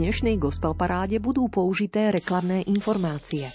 dnešnej gospel paráde budú použité reklamné informácie.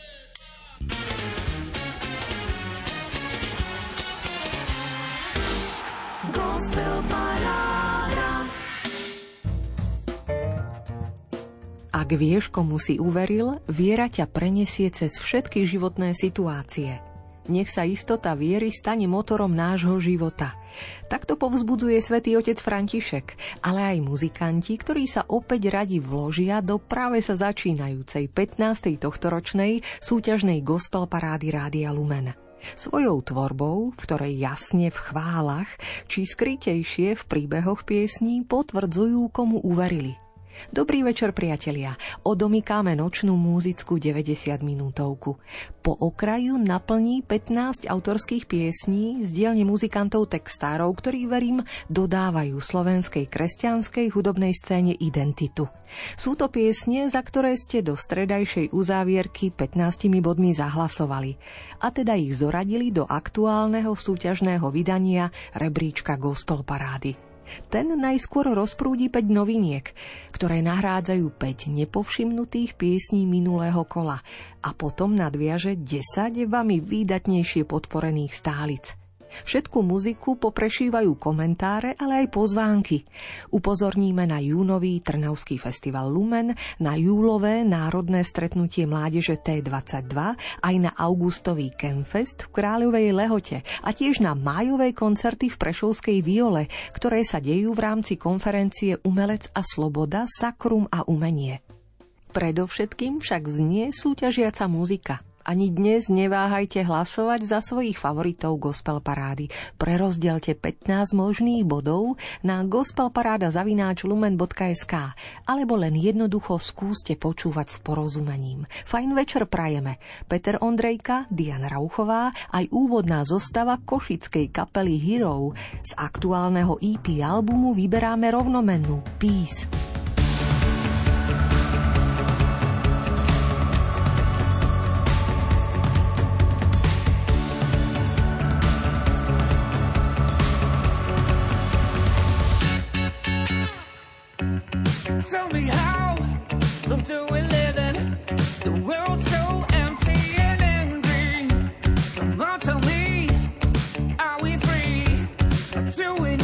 Ak vieš, komu si uveril, viera ťa prenesie cez všetky životné situácie. Nech sa istota viery stane motorom nášho života. Takto povzbudzuje svätý otec František, ale aj muzikanti, ktorí sa opäť radi vložia do práve sa začínajúcej 15. tohtoročnej súťažnej gospel parády Rádia Lumen. Svojou tvorbou, v ktorej jasne v chválach, či skrytejšie v príbehoch piesní potvrdzujú, komu uverili – Dobrý večer, priatelia. Odomykáme nočnú múzickú 90 minútovku. Po okraju naplní 15 autorských piesní z dielne muzikantov textárov, ktorí, verím, dodávajú slovenskej kresťanskej hudobnej scéne identitu. Sú to piesne, za ktoré ste do stredajšej uzávierky 15 bodmi zahlasovali a teda ich zoradili do aktuálneho súťažného vydania rebríčka Gospel Parády. Ten najskôr rozprúdi 5 noviniek, ktoré nahrádzajú 5 nepovšimnutých piesní minulého kola a potom nadviaže 10 vami výdatnejšie podporených stálic – Všetku muziku poprešívajú komentáre, ale aj pozvánky. Upozorníme na júnový Trnavský festival Lumen, na júlové národné stretnutie mládeže T22, aj na augustový Kemfest v Kráľovej Lehote a tiež na májové koncerty v Prešovskej Viole, ktoré sa dejú v rámci konferencie Umelec a sloboda, Sakrum a umenie. Predovšetkým však znie súťažiaca muzika – ani dnes neváhajte hlasovať za svojich favoritov gospel parády. Prerozdielte 15 možných bodov na gospelparáda.lumen.sk alebo len jednoducho skúste počúvať s porozumením. Fajn večer prajeme. Peter Ondrejka, Diana Rauchová, aj úvodná zostava košickej kapely Hero. Z aktuálneho EP albumu vyberáme rovnomennú Peace. Tell me how, do we live in the world so empty and angry? Come on, tell me, are we free? Or do we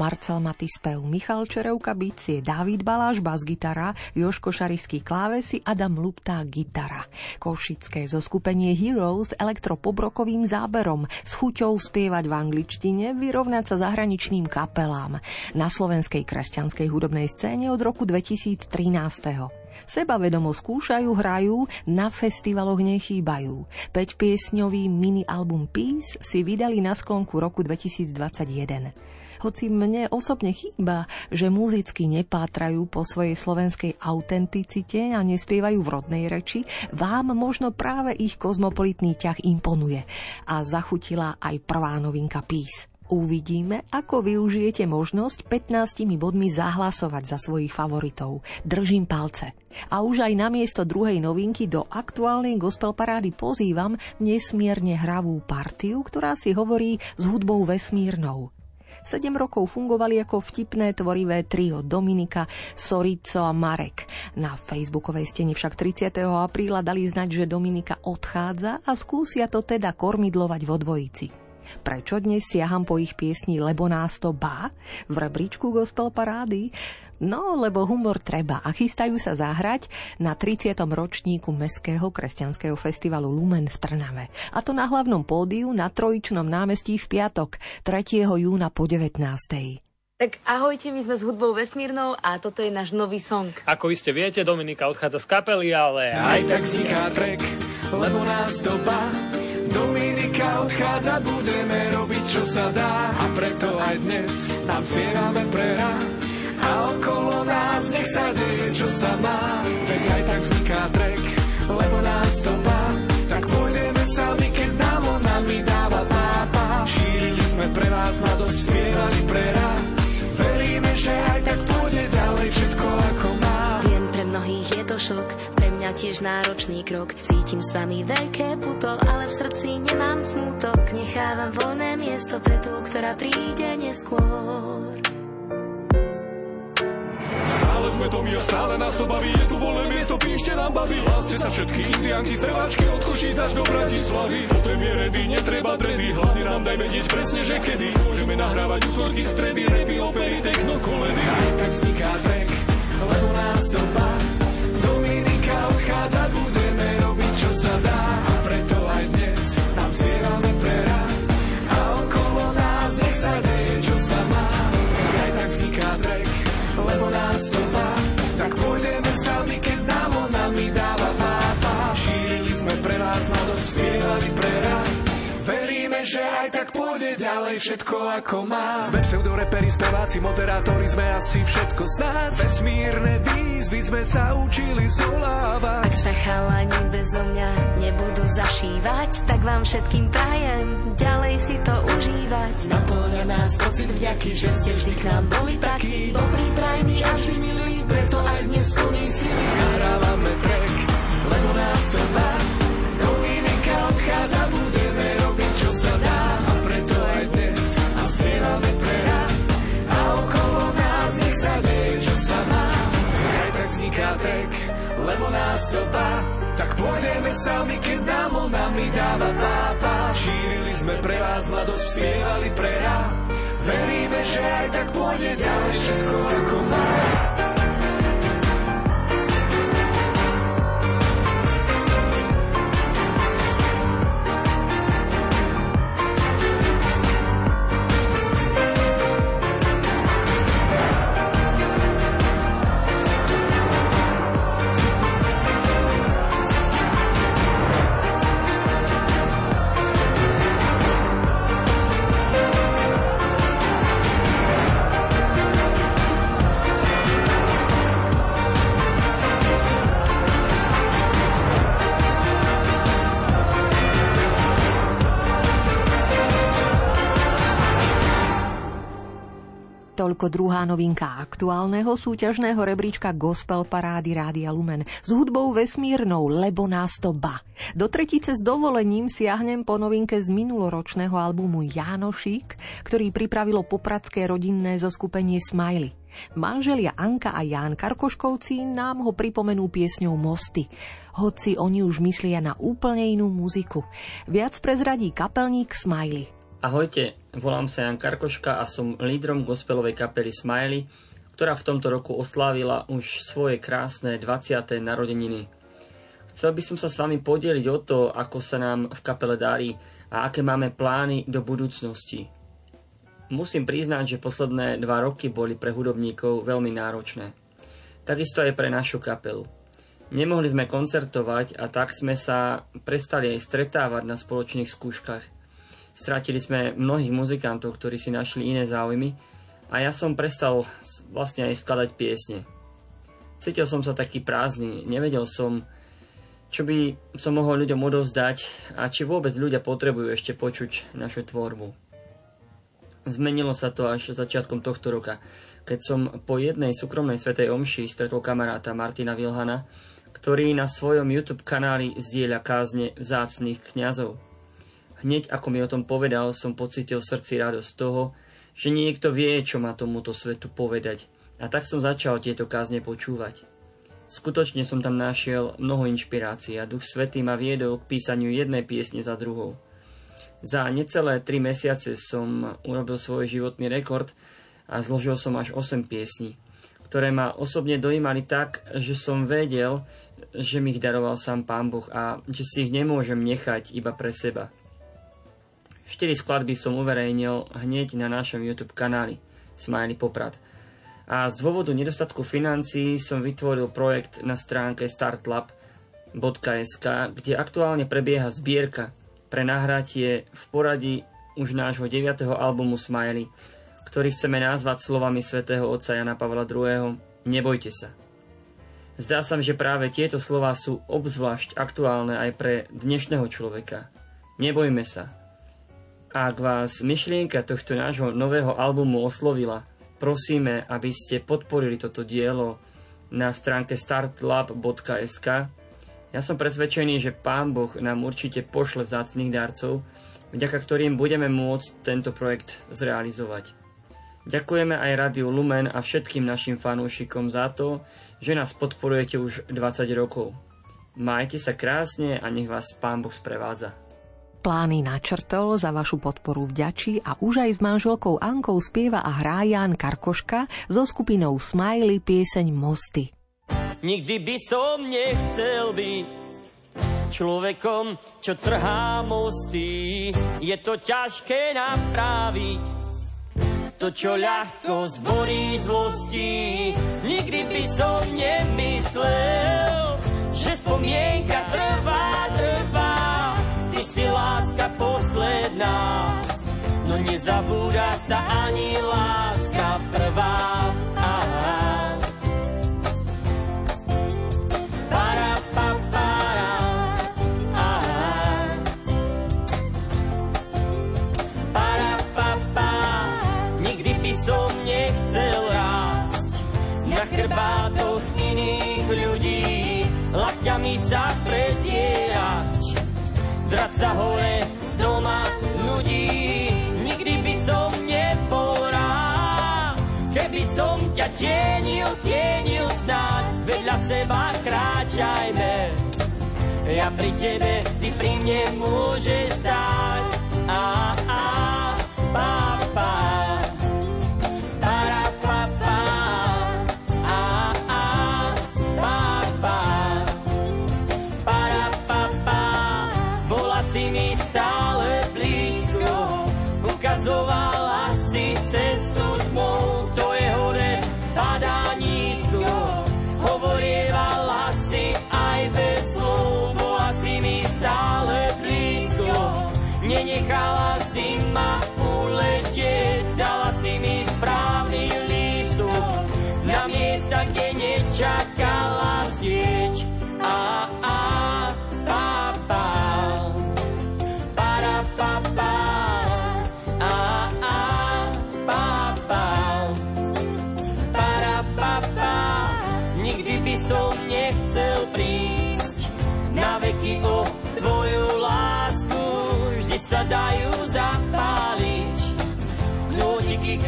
Marcel Maty spev, Michal Čerevka bicie, Dávid Baláš bas gitara, Joško Šarišský klávesy, Adam Luptá gitara. Košické zoskupenie Heroes elektropobrokovým záberom, s chuťou spievať v angličtine, vyrovnať sa zahraničným kapelám. Na slovenskej kresťanskej hudobnej scéne od roku 2013. Sebavedomo skúšajú, hrajú, na festivaloch nechýbajú. 5 piesňový mini album Peace si vydali na sklonku roku 2021 hoci mne osobne chýba, že muzicky nepátrajú po svojej slovenskej autenticite a nespievajú v rodnej reči, vám možno práve ich kozmopolitný ťah imponuje a zachutila aj prvá novinka Peace. Uvidíme, ako využijete možnosť 15 bodmi zahlasovať za svojich favoritov. Držím palce. A už aj namiesto druhej novinky do aktuálnej gospel parády pozývam nesmierne hravú partiu, ktorá si hovorí s hudbou vesmírnou. 7 rokov fungovali ako vtipné tvorivé trio Dominika, Sorico a Marek. Na facebookovej stene však 30. apríla dali znať, že Dominika odchádza a skúsia to teda kormidlovať vo dvojici. Prečo dnes siaham po ich piesni Lebo nás to bá v rebríčku gospel parády? No, lebo humor treba a chystajú sa zahrať na 30. ročníku Mestského kresťanského festivalu Lumen v Trnave. A to na hlavnom pódiu na Trojičnom námestí v piatok 3. júna po 19. Tak ahojte, my sme s hudbou vesmírnou a toto je náš nový song. Ako iste viete, Dominika odchádza z kapely, ale... Aj tak vzniká trek, lebo nás doba Dominika odchádza, budeme robiť, čo sa dá. A preto aj dnes nám spievame pre A okolo nás nech sa deje, čo sa má. Veď aj tak vzniká trek, lebo nás to bá. Tak pôjdeme sami, keď nám on nami dáva pápa. Šírili sme pre vás mladosť, spievali pre Veríme, že aj tak pôjde ďalej všetko ako má. Mnohých je to šok, mňa tiež náročný krok. Cítim s vami veľké puto, ale v srdci nemám smútok. Nechávam voľné miesto pre tú, ktorá príde neskôr. Stále sme to my a stále nás to baví Je tu voľné miesto, píšte nám baví Hláste sa všetky indianky, speváčky Od Košíc až do Bratislavy Potem je ready, netreba dredy Hlavne nám daj vedieť presne, že kedy Môžeme nahrávať útorky, stredy Repy, opery, techno, koledy tak vzniká lebo nás že aj tak pôjde ďalej všetko ako má. Sme pseudoreperi, speváci, moderátori, sme asi všetko snáď. Vesmírne výzvy sme sa učili zdolávať. Ak sa chalani bezo mňa nebudú zašívať, tak vám všetkým prajem ďalej si to užívať. Naplňa nás pocit vďaky, že ste vždy k nám boli takí. Dobrý, prajný a vždy milí, preto aj dnes plný si. Nahrávame track, lebo nás to dá. Dominika odchádza, čo sa dá. A preto aj dnes a spievame pre A okolo nás nech sa deje, čo sa má. Aj tak vzniká track, lebo nás to dá. Tak pôjdeme sami, keď nám on nami dáva pápa. Šírili sme pre vás mladosť, spievali pre Veríme, že aj tak pôjde ďalej všetko ako má. Toľko druhá novinka aktuálneho súťažného rebríčka Gospel Parády Rádia Lumen s hudbou vesmírnou Lebo nás to ba. Do tretice s dovolením siahnem po novinke z minuloročného albumu Jánošík, ktorý pripravilo popradské rodinné zoskupenie Smiley. Manželia Anka a Ján Karkoškovci nám ho pripomenú piesňou Mosty, hoci oni už myslia na úplne inú muziku. Viac prezradí kapelník Smiley. Ahojte, volám sa Jan Karkoška a som lídrom gospelovej kapely Smiley, ktorá v tomto roku oslávila už svoje krásne 20. narodeniny. Chcel by som sa s vami podeliť o to, ako sa nám v kapele darí a aké máme plány do budúcnosti. Musím priznať, že posledné dva roky boli pre hudobníkov veľmi náročné. Takisto aj pre našu kapelu. Nemohli sme koncertovať a tak sme sa prestali aj stretávať na spoločných skúškach – Stratili sme mnohých muzikantov, ktorí si našli iné záujmy a ja som prestal vlastne aj skladať piesne. Cítil som sa taký prázdny, nevedel som, čo by som mohol ľuďom odovzdať a či vôbec ľudia potrebujú ešte počuť našu tvorbu. Zmenilo sa to až začiatkom tohto roka, keď som po jednej súkromnej svetej omši stretol kamaráta Martina Vilhana, ktorý na svojom YouTube kanáli zdieľa kázne vzácných kňazov. Hneď ako mi o tom povedal, som pocitil v srdci radosť toho, že niekto vie, čo má tomuto svetu povedať. A tak som začal tieto kázne počúvať. Skutočne som tam našiel mnoho inšpirácií a Duch Svetý ma viedol k písaniu jednej piesne za druhou. Za necelé 3 mesiace som urobil svoj životný rekord a zložil som až 8 piesní, ktoré ma osobne dojímali tak, že som vedel, že mi ich daroval sám Pán Boh a že si ich nemôžem nechať iba pre seba. 4 skladby som uverejnil hneď na našom YouTube kanáli Smiley Poprad. A z dôvodu nedostatku financií som vytvoril projekt na stránke startlab.sk, kde aktuálne prebieha zbierka pre nahratie v poradí už nášho 9. albumu Smiley, ktorý chceme nazvať slovami svätého otca Jana Pavla II. Nebojte sa. Zdá sa, že práve tieto slova sú obzvlášť aktuálne aj pre dnešného človeka. Nebojme sa, ak vás myšlienka tohto nášho nového albumu oslovila, prosíme, aby ste podporili toto dielo na stránke startlab.sk. Ja som presvedčený, že Pán Boh nám určite pošle vzácných darcov, vďaka ktorým budeme môcť tento projekt zrealizovať. Ďakujeme aj Radiu Lumen a všetkým našim fanúšikom za to, že nás podporujete už 20 rokov. Majte sa krásne a nech vás Pán Boh sprevádza. Plány načrtol, za vašu podporu vďačí a už aj s manželkou Ankou spieva a hrá Jan Karkoška so skupinou Smiley pieseň Mosty. Nikdy by som nechcel byť človekom, čo trhá mosty. Je to ťažké napraviť, to, čo ľahko zborí zlosti. Nikdy by som nemyslel, že spomienka trvá, nezabúda sa ani láska prvá. Para, pa, para, Para, pa, pa, nikdy by som nechcel na chrbátoch iných ľudí, lakťami sa predierať Zdrať sa hore tienil, tienil snáď, vedľa seba kráčajme. Ja pri tebe, ty pri mne môžeš stáť. A, a,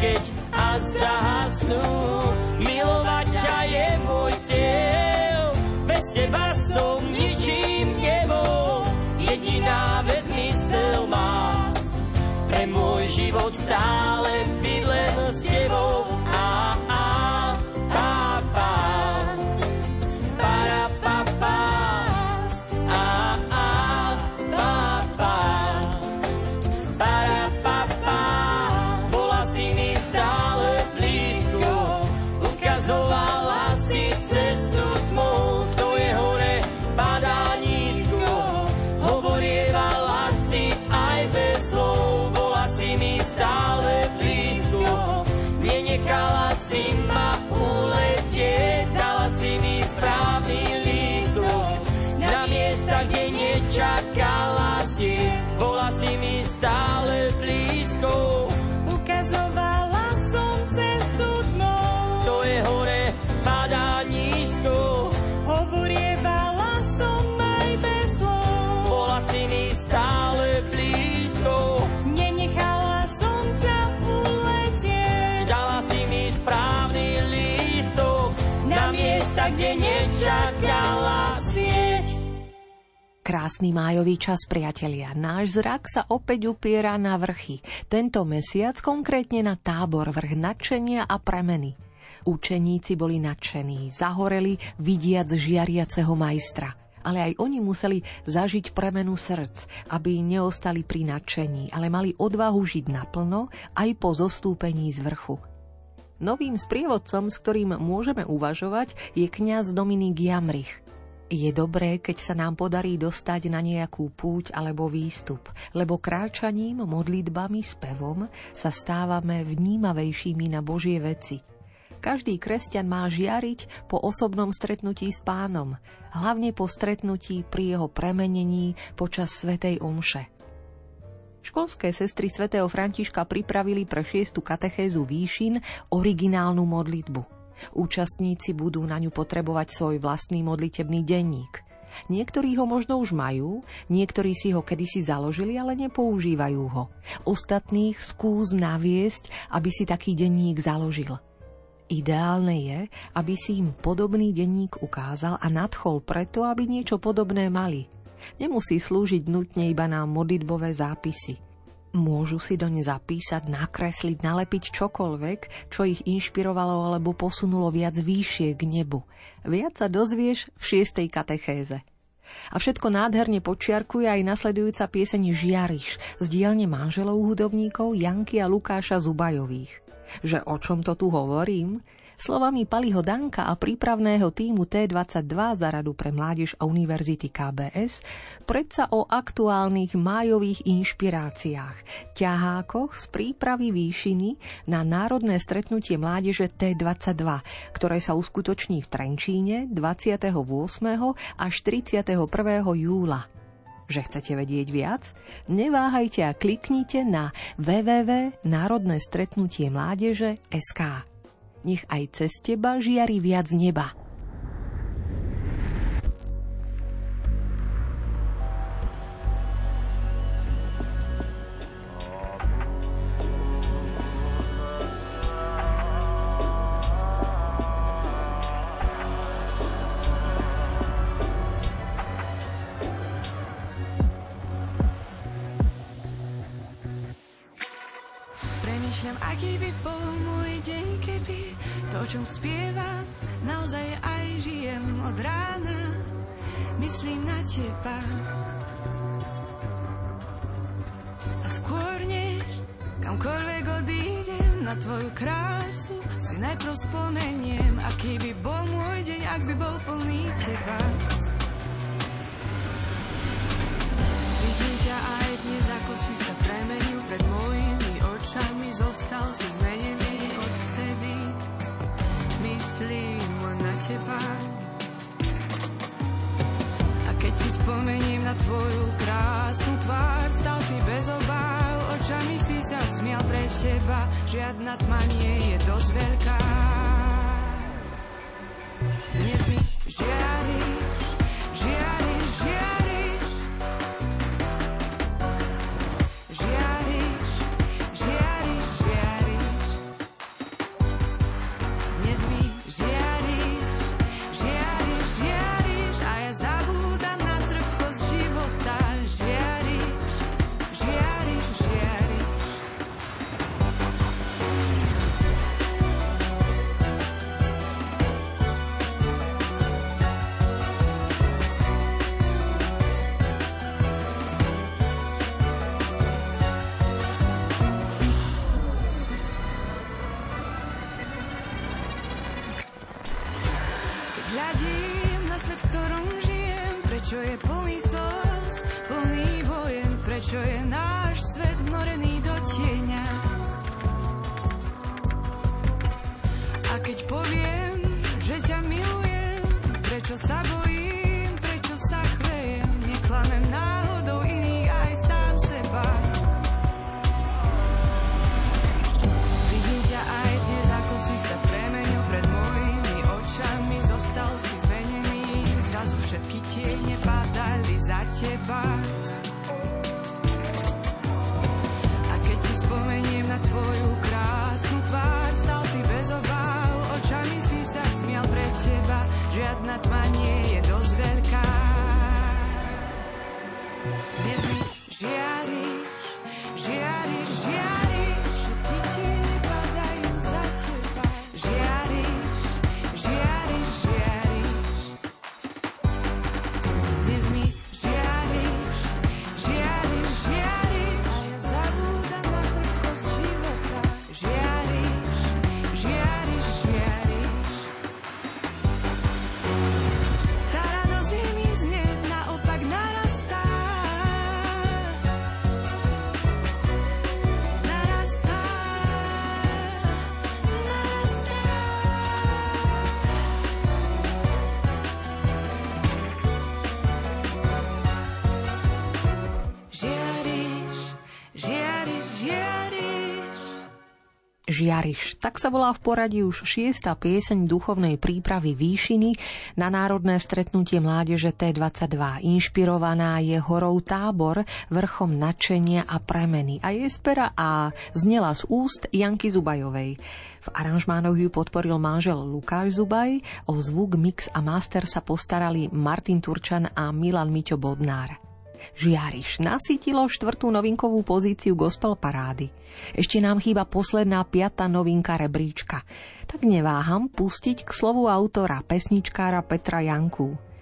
package Krásny májový čas, priatelia. Náš zrak sa opäť upiera na vrchy. Tento mesiac konkrétne na tábor vrch nadšenia a premeny. Učeníci boli nadšení, zahoreli vidiac žiariaceho majstra. Ale aj oni museli zažiť premenu srdc, aby neostali pri nadšení, ale mali odvahu žiť naplno aj po zostúpení z vrchu. Novým sprievodcom, s ktorým môžeme uvažovať, je kňaz Dominik Jamrich. Je dobré, keď sa nám podarí dostať na nejakú púť alebo výstup, lebo kráčaním, modlitbami, spevom sa stávame vnímavejšími na Božie veci. Každý kresťan má žiariť po osobnom stretnutí s pánom, hlavne po stretnutí pri jeho premenení počas Svetej Omše. Školské sestry svätého Františka pripravili pre šiestu katechézu výšin originálnu modlitbu. Účastníci budú na ňu potrebovať svoj vlastný modlitebný denník. Niektorí ho možno už majú, niektorí si ho kedysi založili, ale nepoužívajú ho. Ostatných skús naviesť, aby si taký denník založil. Ideálne je, aby si im podobný denník ukázal a nadchol preto, aby niečo podobné mali. Nemusí slúžiť nutne iba na modlitbové zápisy. Môžu si doň zapísať, nakresliť, nalepiť čokoľvek, čo ich inšpirovalo alebo posunulo viac výšie k nebu. Viac sa dozvieš v šiestej katechéze. A všetko nádherne počiarkuje aj nasledujúca pieseň Žiariš z dielne manželov hudobníkov Janky a Lukáša Zubajových. Že o čom to tu hovorím? Slovami Paliho Danka a prípravného týmu T22 za Radu pre mládež a Univerzity KBS predsa o aktuálnych májových inšpiráciách, ťahákoch z prípravy výšiny na národné stretnutie mládeže T22, ktoré sa uskutoční v Trenčíne 28. až 31. júla že chcete vedieť viac? Neváhajte a kliknite na www.národné-stretnutie-mládeže.sk nech aj cez teba žiari viac neba. Premýšľam, aký by bol môj to, o čom spievam, naozaj aj žijem od rána. Myslím na teba. A skôr než kamkoľvek odídem na tvoju krásu, si najprv spomeniem, aký by bol môj deň, ak by bol plný teba. Vidím ťa aj dnes, ako si sa premenil pred mojimi očami, zostal si zmenený myslím len na teba. A keď si spomením na tvoju krásnu tvár, stal si bez obáv, očami si sa smial pre teba, žiadna tma nie je dosť veľká. Žiariš. Tak sa volá v poradí už šiesta pieseň duchovnej prípravy Výšiny na národné stretnutie mládeže T22. Inšpirovaná je horou tábor, vrchom nadšenia a premeny. A je spera a znela z úst Janky Zubajovej. V aranžmánoch ju podporil manžel Lukáš Zubaj, o zvuk, mix a master sa postarali Martin Turčan a Milan Miťo Bodnár. Žiariš nasytilo štvrtú novinkovú pozíciu gospel parády. Ešte nám chýba posledná piata novinka rebríčka. Tak neváham pustiť k slovu autora, pesničkára Petra Janku.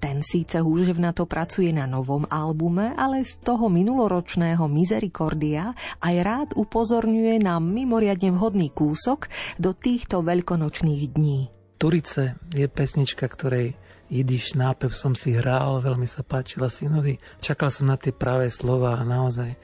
Ten síce húževnato pracuje na novom albume, ale z toho minuloročného Misericordia aj rád upozorňuje na mimoriadne vhodný kúsok do týchto veľkonočných dní. Turice je pesnička, ktorej Jidiš nápev som si hral, veľmi sa páčila synovi. Čakal som na tie práve slova a naozaj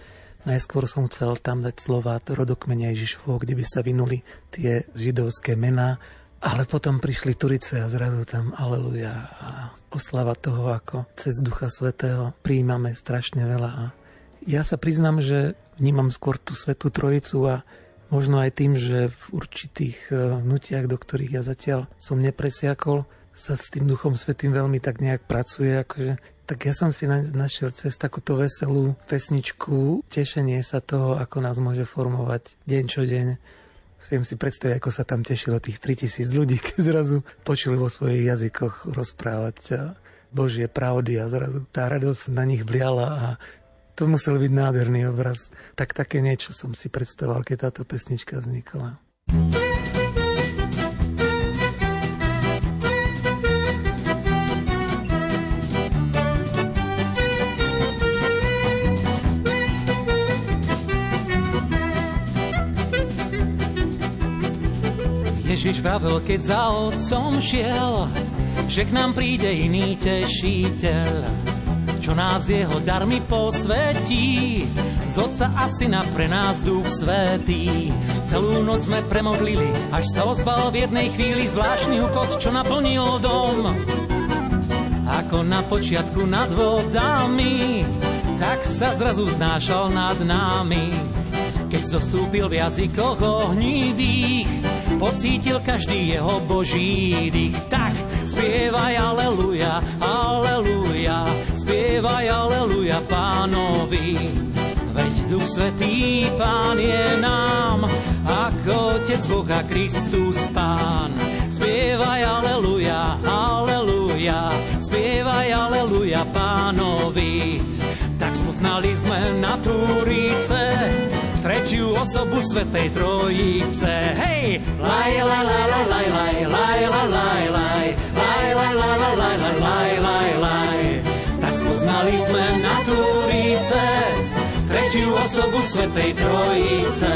najskôr som chcel tam dať slova rodokmenia Ježišovho, kde by sa vynuli tie židovské mená, ale potom prišli Turice a zrazu tam aleluja a oslava toho, ako cez Ducha Svetého príjmame strašne veľa. A ja sa priznám, že vnímam skôr tú Svetú Trojicu a možno aj tým, že v určitých eh, hnutiach, do ktorých ja zatiaľ som nepresiakol, sa s tým Duchom Svetým veľmi tak nejak pracuje, akože tak ja som si našiel cez takúto veselú pesničku tešenie sa toho, ako nás môže formovať deň čo deň. Viem si predstaviť, ako sa tam tešilo tých 3000 ľudí, keď zrazu počuli vo svojich jazykoch rozprávať Božie pravdy a zrazu tá radosť na nich bliala a to musel byť nádherný obraz. Tak také niečo som si predstavoval, keď táto pesnička vznikla. Ježiš vravel, keď za otcom šiel, že k nám príde iný tešiteľ, čo nás jeho darmi posvetí. Z otca a syna pre nás duch svetý. Celú noc sme premodlili, až sa ozval v jednej chvíli zvláštny hukot, čo naplnil dom. Ako na počiatku nad vodami, tak sa zrazu znášal nad nami. Keď zostúpil v jazykoch ohnivých, pocítil každý jeho boží dých. Tak spievaj aleluja, aleluja, spievaj aleluja pánovi. Veď Duch Svetý Pán je nám, ako Otec Boh a Kristus Pán. Spievaj aleluja, aleluja, spievaj aleluja Pánovi. Tak spoznali sme na Turíce, tretiu osobu Svetej Trojice. Hej! Laj, laj, laj, laj, laj, laj, laj, laj, laj, laj, laj, laj, laj, laj, laj, laj, laj, laj, laj. Tak spoznali sme na Turíce, tretiu osobu Svetej Trojice.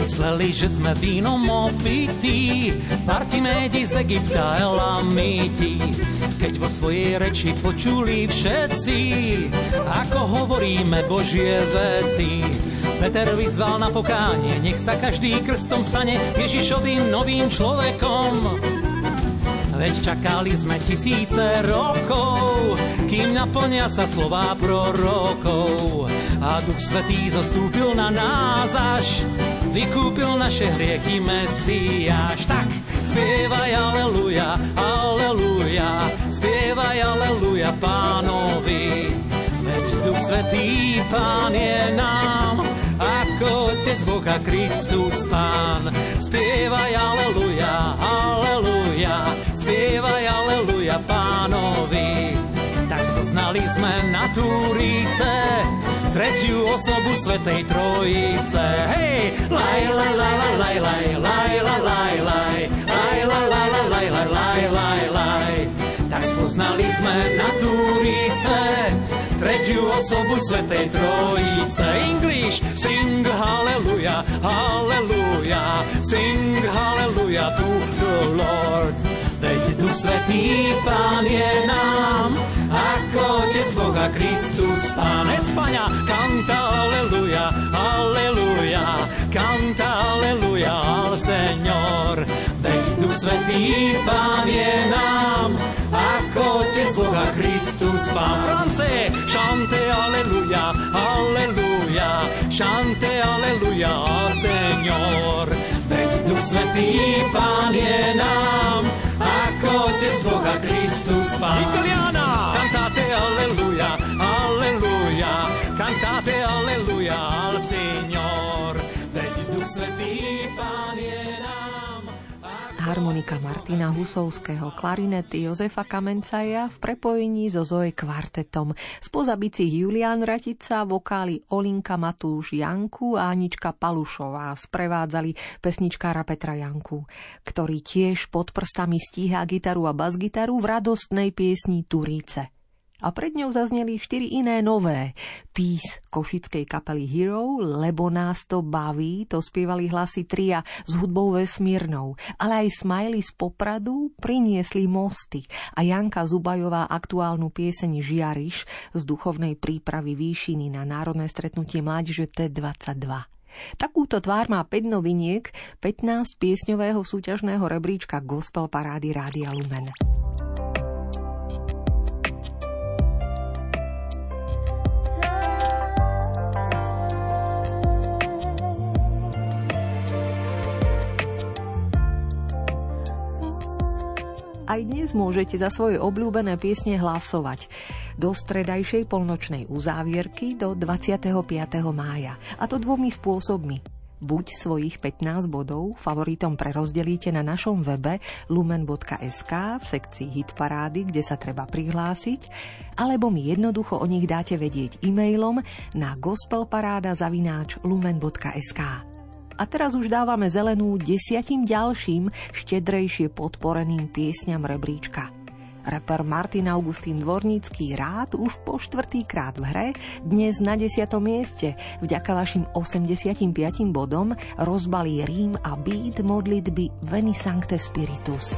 Mysleli, že sme vínom opití, Partimédi z Egypta Elamiti. Keď vo svojej reči počuli všetci, ako hovoríme Božie veci. Peter vyzval na pokánie, nech sa každý krstom stane Ježišovým novým človekom. Veď čakali sme tisíce rokov, kým naplnia sa slová prorokov. A Duch Svetý zostúpil na nás až vykúpil naše hriechy Mesiáš. Tak spievaj aleluja, aleluja, spievaj aleluja pánovi. Veď Duch Svetý Pán je nám, ako Otec Boh a Kristus Pán. Spievaj aleluja, aleluja, spievaj aleluja Pánovi. Tak spoznali sme na Túrice, tretiu osobu Svetej Trojice. Hej! Laj, laj, laj, laj, laj, laj, laj, laj, laj, laj, laj, laj, laj, laj, laj, laj, laj, laj. Tak spoznali sme na Túrice, tretiu osobu Svetej Trojice. English, sing hallelujah, hallelujah, sing hallelujah to the Lord. Veď Duch Svetý Pán je nám, ako Otec Boha Kristus Pán. Espania, canta aleluja, aleluja, canta aleluja al Señor. Veď Duch Svetý Pán je nám, ako Otec Boha Kristus Pán. France, chante aleluja, aleluja, chante aleluja al Señor. Veď Duch Svetý Pán je nám, ako Otec Boha Kristus Pán. Italiana! Cantate alleluja, alleluja, cantate alleluja al Signor. Veď Duch Svetý Pán je nám. Harmonika Martina Husovského, klarinety Jozefa Kamencaja v prepojení so Zoe kvartetom, spoza bicích Julián Ratica, vokály Olinka Matúš Janku a Anička Palušová sprevádzali pesničkára Petra Janku, ktorý tiež pod prstami stíha gitaru a basgitaru v radostnej piesni Turíce a pred ňou zazneli štyri iné nové. Pís košickej kapely Hero, Lebo nás to baví, to spievali hlasy tria s hudbou vesmírnou, ale aj Smiley z Popradu priniesli mosty a Janka Zubajová aktuálnu pieseň Žiariš z duchovnej prípravy výšiny na národné stretnutie mládeže T22. Takúto tvár má 5 noviniek 15 piesňového súťažného rebríčka Gospel Parády Rádia Lumen. Aj dnes môžete za svoje obľúbené piesne hlasovať do stredajšej polnočnej uzávierky do 25. mája. A to dvomi spôsobmi. Buď svojich 15 bodov favoritom prerozdelíte na našom webe lumen.sk v sekcii Hit parády, kde sa treba prihlásiť, alebo mi jednoducho o nich dáte vedieť e-mailom na gospelparáda lumen.sk. A teraz už dávame zelenú desiatim ďalším štedrejšie podporeným piesňam rebríčka. Reper Martin Augustín Dvornícky rád už po štvrtýkrát v hre, dnes na desiatom mieste, vďaka vašim 85 bodom rozbalí Rím a beat modlitby Veni Sancte Spiritus.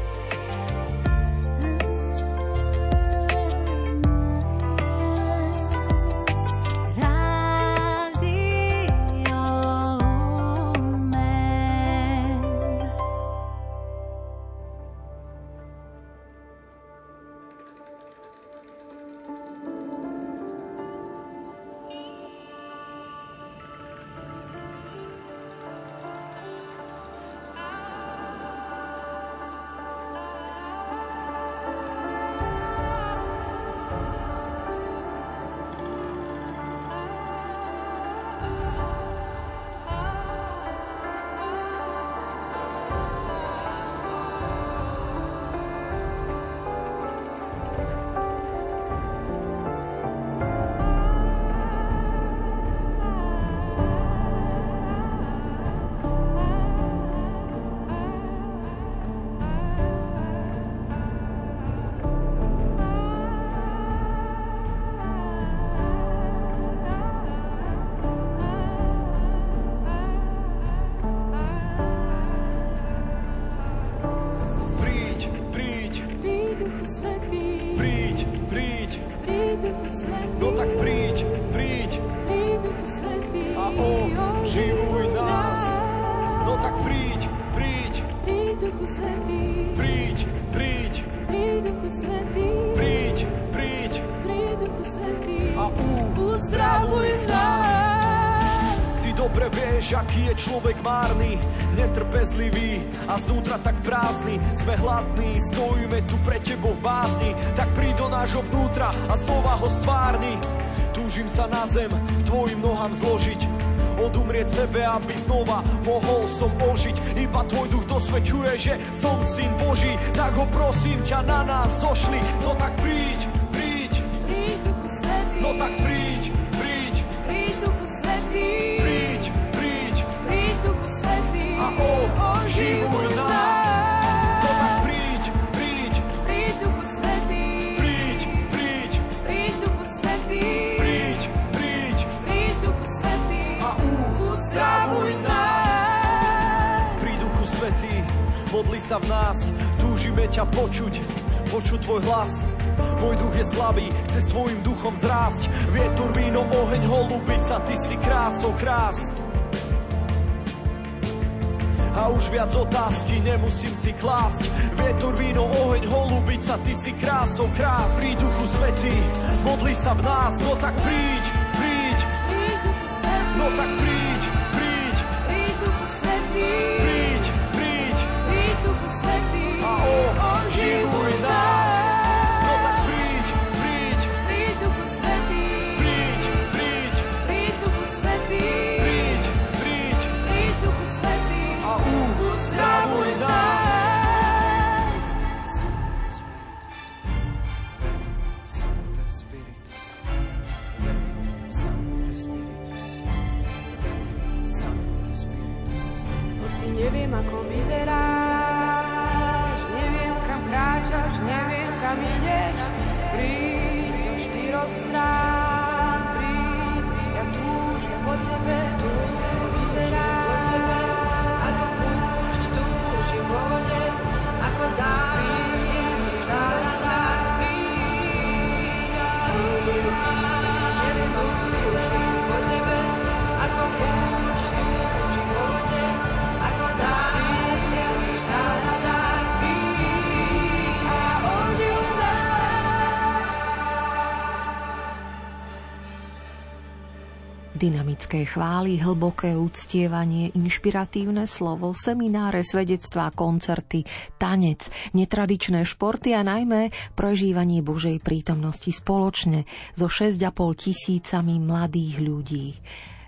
Túžim sa na zem tvojim nohám zložiť. Odumrieť sebe, aby znova mohol som ožiť. Iba tvoj duch dosvedčuje, že som syn Boží, tak ho prosím ťa na nás zošli. No tak príď, príď, modli sa v nás, túžime ťa počuť, počuť tvoj hlas. Môj duch je slabý, chce s tvojim duchom zrásť. Vietor, víno, oheň, holubica, ty si krásou krás. A už viac otázky nemusím si klásť. Vietor, víno, oheň, holubica, ty si krásou krás. Príď duchu svetý, modli sa v nás, no tak príď, príď. No tak príď. Dynamické chvály, hlboké uctievanie, inšpiratívne slovo, semináre, svedectvá, koncerty, tanec, netradičné športy a najmä prežívanie Božej prítomnosti spoločne so 6,5 tisícami mladých ľudí.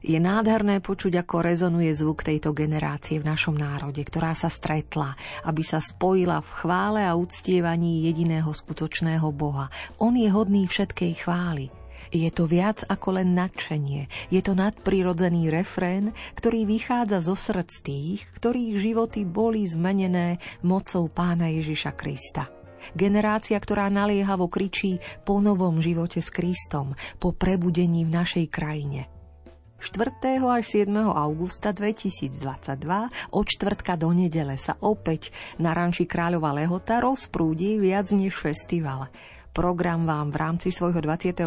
Je nádherné počuť, ako rezonuje zvuk tejto generácie v našom národe, ktorá sa stretla, aby sa spojila v chvále a uctievaní jediného skutočného Boha. On je hodný všetkej chvály. Je to viac ako len nadšenie. Je to nadprirodzený refrén, ktorý vychádza zo srdc tých, ktorých životy boli zmenené mocou pána Ježiša Krista. Generácia, ktorá naliehavo kričí po novom živote s Kristom, po prebudení v našej krajine. 4. až 7. augusta 2022 od čtvrtka do nedele sa opäť na ranči Kráľova Lehota rozprúdi viac než festival. Program vám v rámci svojho 24.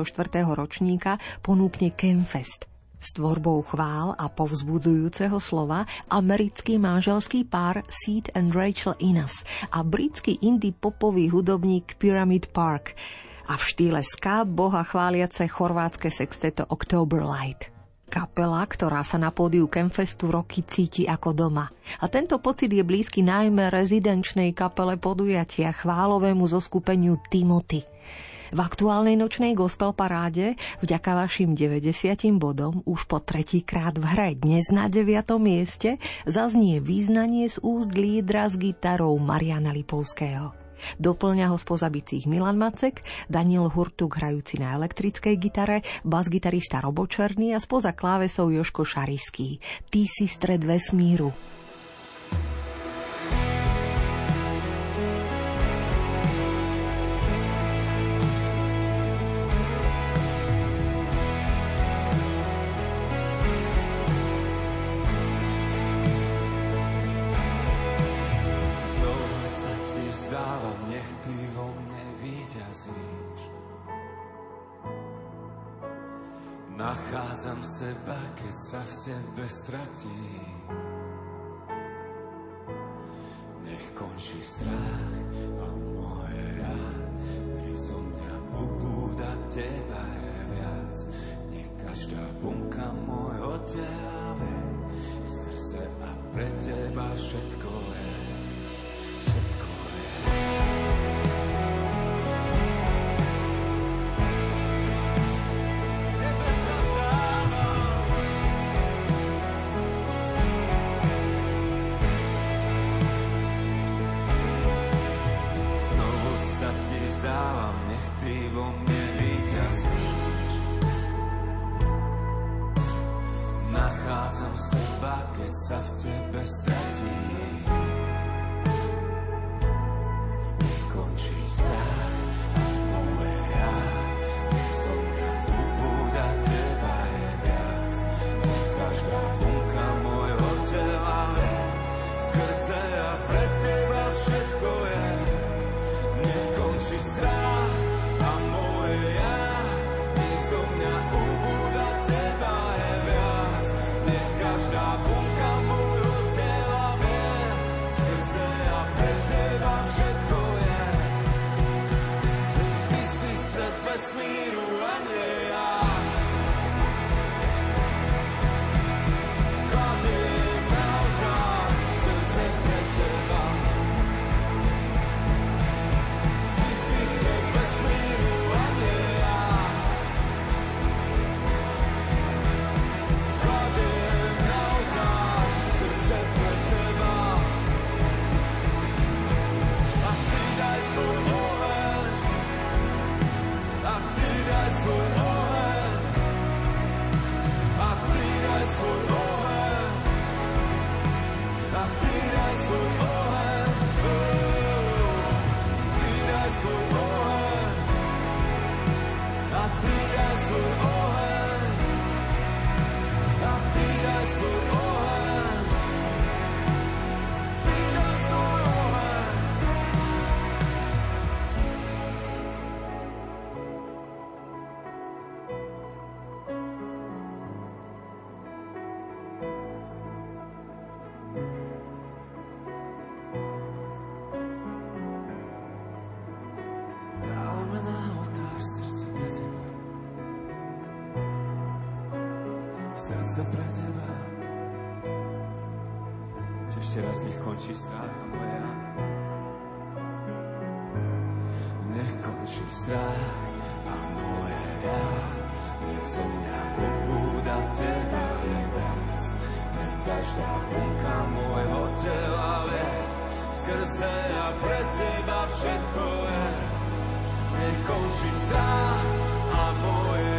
ročníka ponúkne Campfest. S tvorbou chvál a povzbudzujúceho slova americký manželský pár Seed and Rachel Innes a britský indie popový hudobník Pyramid Park a v štýle ska boha chváliace chorvátske sexteto October Light. Kapela, ktorá sa na pódiu Campfestu roky cíti ako doma. A tento pocit je blízky najmä rezidenčnej kapele podujatia chválovému zoskupeniu Timothy. V aktuálnej nočnej gospel paráde vďaka vašim 90 bodom už po tretíkrát v hre dnes na 9. mieste zaznie význanie z úst lídra s gitarou Mariana Lipovského. Doplňa ho spoza bicích Milan Macek, Daniel Hurtuk hrajúci na elektrickej gitare, bas-gitarista Robo Černý a spoza klávesov Joško Šarišský. Ty si stred vesmíru. Nachádzam seba, keď sa v tebe stratím. Nech končí strach a moje ja, nech zo mňa ubúda teba je viac. Nech každá bunka môjho tela skrze a pre teba. Všetko každá bunka môjho tela vie, skrze a pre teba všetko je. Nech končí strach a moje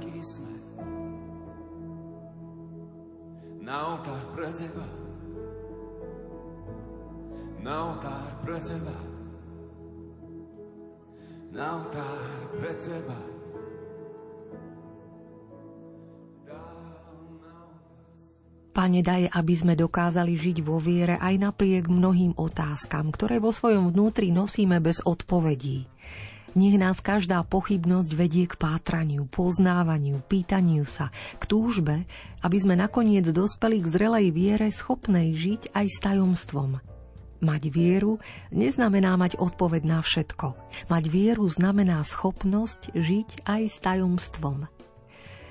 aký sme. Na oltár pre teba, na oltár pre teba, na oltár pre teba. Pane, daj, aby sme dokázali žiť vo viere aj napriek mnohým otázkam, ktoré vo svojom vnútri nosíme bez odpovedí. Nech nás každá pochybnosť vedie k pátraniu, poznávaniu, pýtaniu sa, k túžbe, aby sme nakoniec dospeli k zrelej viere schopnej žiť aj s tajomstvom. Mať vieru neznamená mať odpoveď na všetko. Mať vieru znamená schopnosť žiť aj s tajomstvom.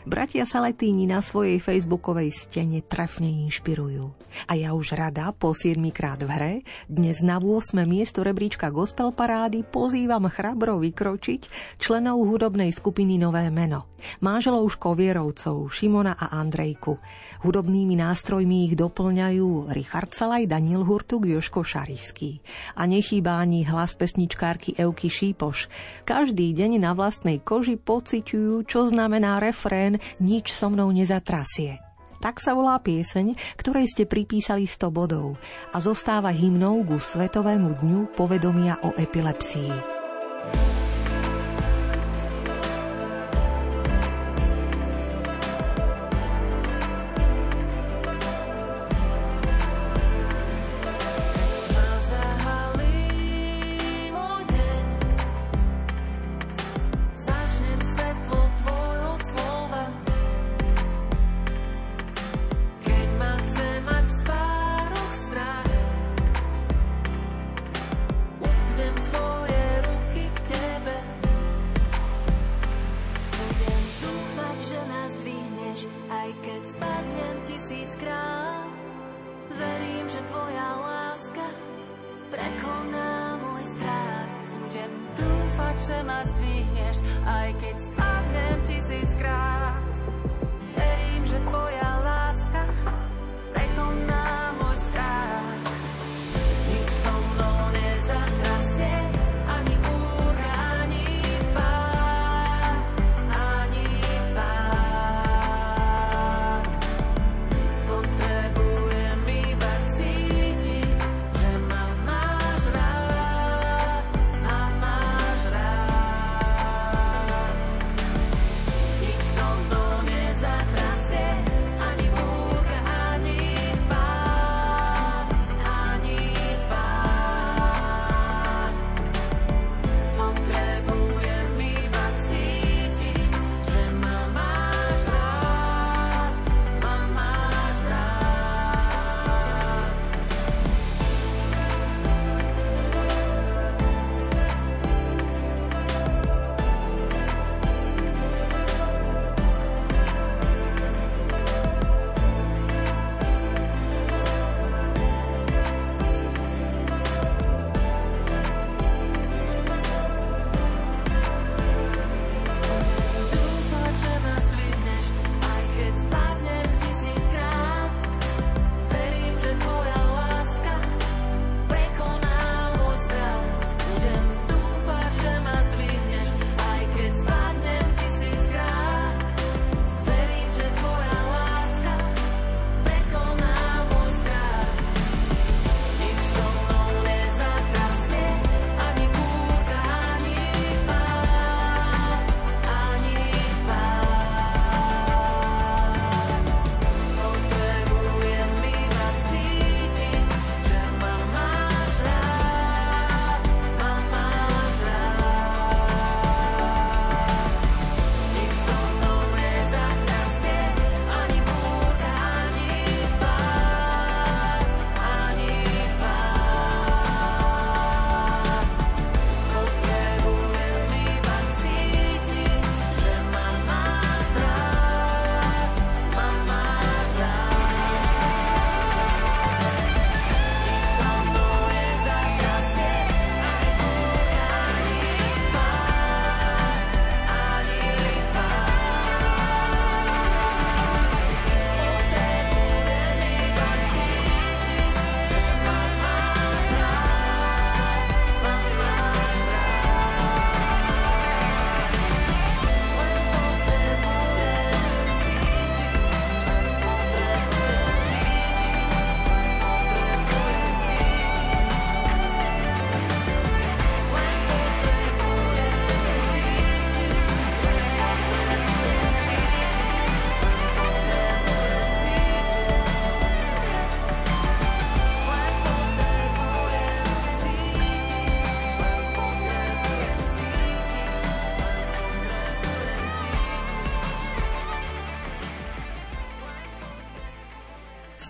Bratia Saletíni na svojej facebookovej stene trefne inšpirujú. A ja už rada po 7 krát v hre, dnes na 8. miesto rebríčka Gospel Parády pozývam chrabro vykročiť členov hudobnej skupiny Nové meno. Máželov Škovierovcov, Šimona a Andrejku. Hudobnými nástrojmi ich doplňajú Richard Salaj, Daniel Hurtuk, Joško Šarišský. A nechýba ani hlas pesničkárky Euky Šípoš. Každý deň na vlastnej koži pociťujú, čo znamená refrén nič so mnou nezatrasie. Tak sa volá pieseň, ktorej ste pripísali 100 bodov a zostáva hymnou ku Svetovému dňu povedomia o epilepsii.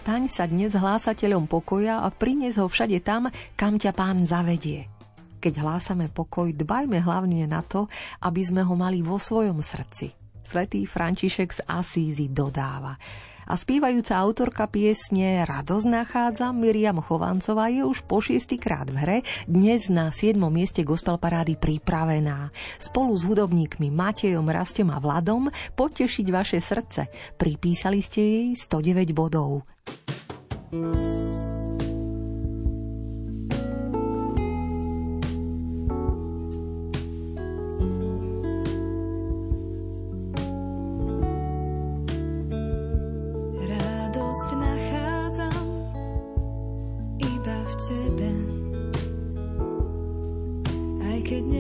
Staň sa dnes hlásateľom pokoja a prines ho všade tam, kam ťa pán zavedie. Keď hlásame pokoj, dbajme hlavne na to, aby sme ho mali vo svojom srdci. Svetý František z Asízy dodáva. A spívajúca autorka piesne Radosť nachádza Miriam Chovancová je už po šiestýkrát v hre, dnes na 7. mieste gospel parády pripravená. Spolu s hudobníkmi Matejom, Rastom a Vladom potešiť vaše srdce. Pripísali ste jej 109 bodov. thank you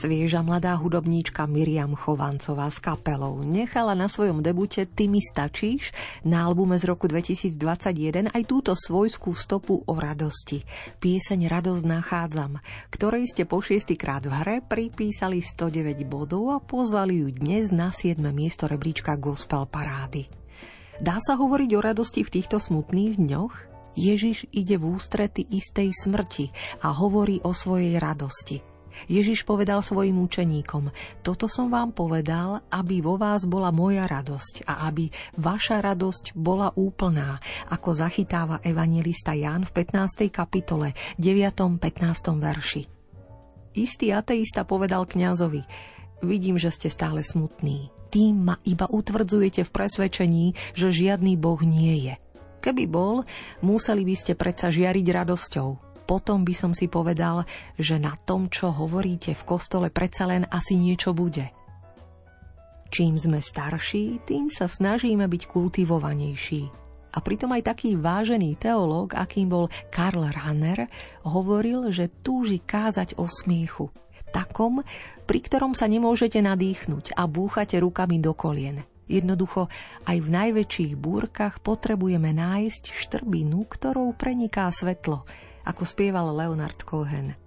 Svieža mladá hudobníčka Miriam Chovancová s kapelou nechala na svojom debute Ty mi stačíš na albume z roku 2021 aj túto svojskú stopu o radosti. Pieseň Radosť nachádzam, ktorej ste po šiestýkrát v hre pripísali 109 bodov a pozvali ju dnes na 7. miesto rebríčka Gospel Parády. Dá sa hovoriť o radosti v týchto smutných dňoch? Ježiš ide v ústrety istej smrti a hovorí o svojej radosti – Ježiš povedal svojim učeníkom, toto som vám povedal, aby vo vás bola moja radosť a aby vaša radosť bola úplná, ako zachytáva evangelista Ján v 15. kapitole, 9. 15. verši. Istý ateista povedal kňazovi, vidím, že ste stále smutní. Tým ma iba utvrdzujete v presvedčení, že žiadny Boh nie je. Keby bol, museli by ste predsa žiariť radosťou, potom by som si povedal, že na tom, čo hovoríte v kostole, predsa len asi niečo bude. Čím sme starší, tým sa snažíme byť kultivovanejší. A pritom aj taký vážený teológ, akým bol Karl Rahner, hovoril, že túži kázať o smiechu. Takom, pri ktorom sa nemôžete nadýchnuť a búchate rukami do kolien. Jednoducho, aj v najväčších búrkach potrebujeme nájsť štrbinu, ktorou preniká svetlo – ako spieval Leonard Cohen.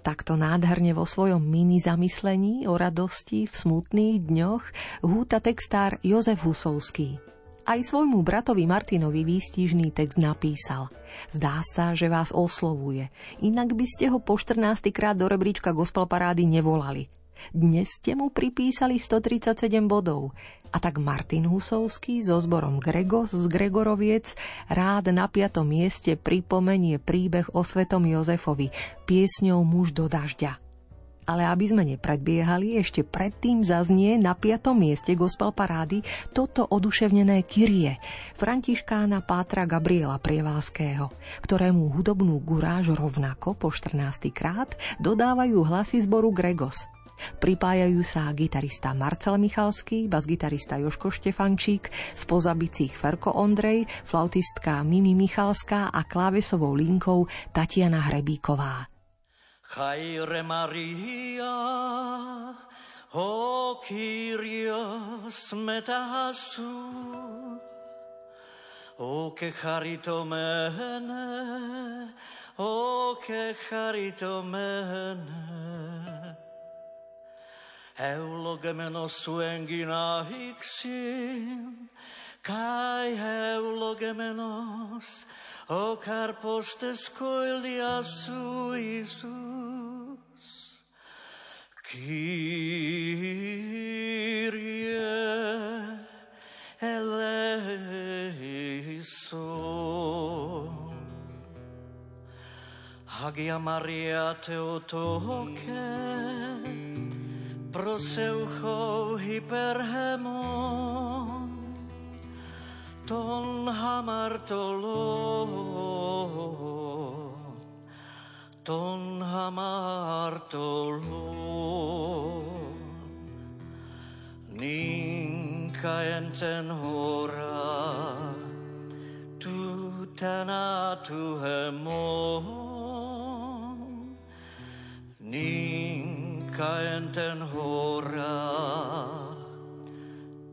Takto nádherne vo svojom mini zamyslení o radosti v smutných dňoch húta textár Jozef Husovský. Aj svojmu bratovi Martinovi výstižný text napísal. Zdá sa, že vás oslovuje, inak by ste ho po 14. krát do rebríčka gospel parády nevolali. Dnes ste mu pripísali 137 bodov. A tak Martin Husovský so zborom Gregos z Gregoroviec rád na piatom mieste pripomenie príbeh o svetom Jozefovi piesňou Muž do dažďa. Ale aby sme nepredbiehali, ešte predtým zaznie na piatom mieste gospel parády toto oduševnené Kyrie, františkána Pátra Gabriela Prievalského, ktorému hudobnú guráž rovnako po 14. krát dodávajú hlasy zboru Gregos – Pripájajú sa gitarista Marcel Michalský, basgitarista Joško Štefančík, spoza bicích Ferko Ondrej, flautistka Mimi Michalská a klávesovou linkou Tatiana Hrebíková. Chaire Maria, o Kyrios metasu, o che charito mene, o che charito mene. Eulogemenos suengina ixin, kai eulogemenos, o carpos tescoilia su Isus. Kyrie eleison. Hagia Maria Theotoke, proseuchou hyperhemon, ton hamartolon, ton hamartolon. Ninka enten hora, tu tana tu hemon, Ninka hora.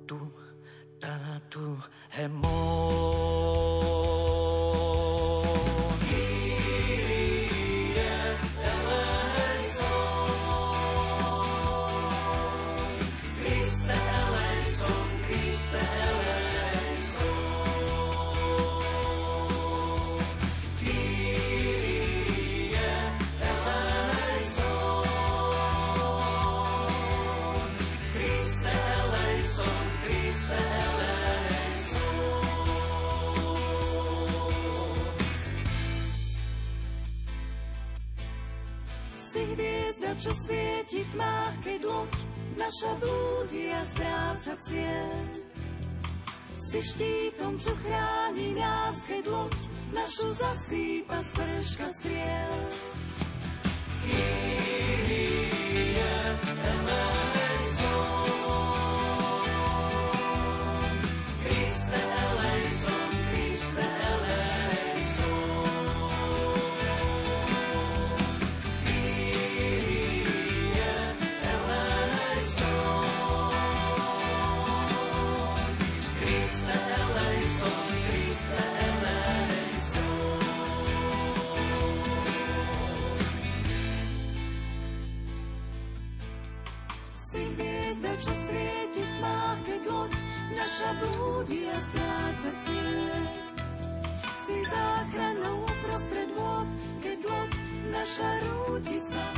Tu tanatu hemon čo naša blúdi a stráca cieľ. Si štítom, čo chráni nás, keď loď našu zasýpa z prška striel. Kyrie duša blúdi a stráca cieľ. Si záchranou uprostred vôd, keď loď naša rúti sa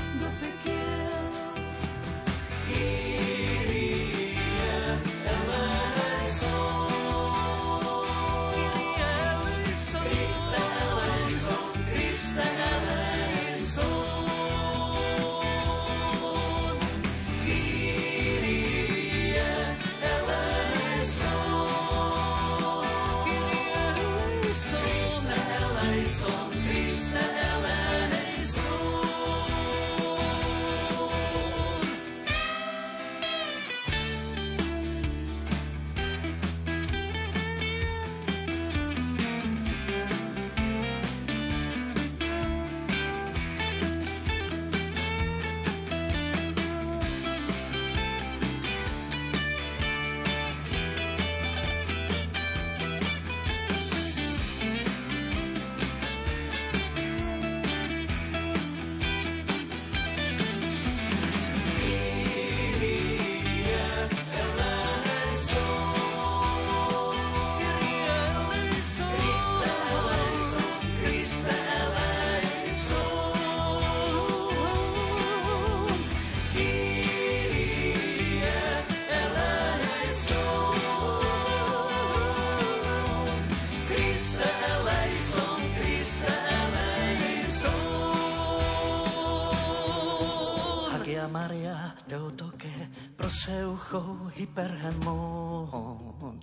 sochou hyperhemon.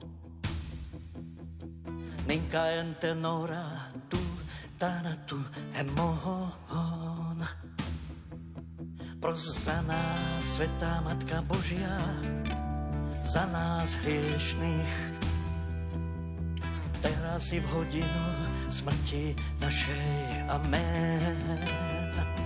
Ninka en tenora tu tanatu hemon. Pros za nás, Svetá Matka Božia, za nás hriešných. Teraz si v hodinu smrti našej. Amen.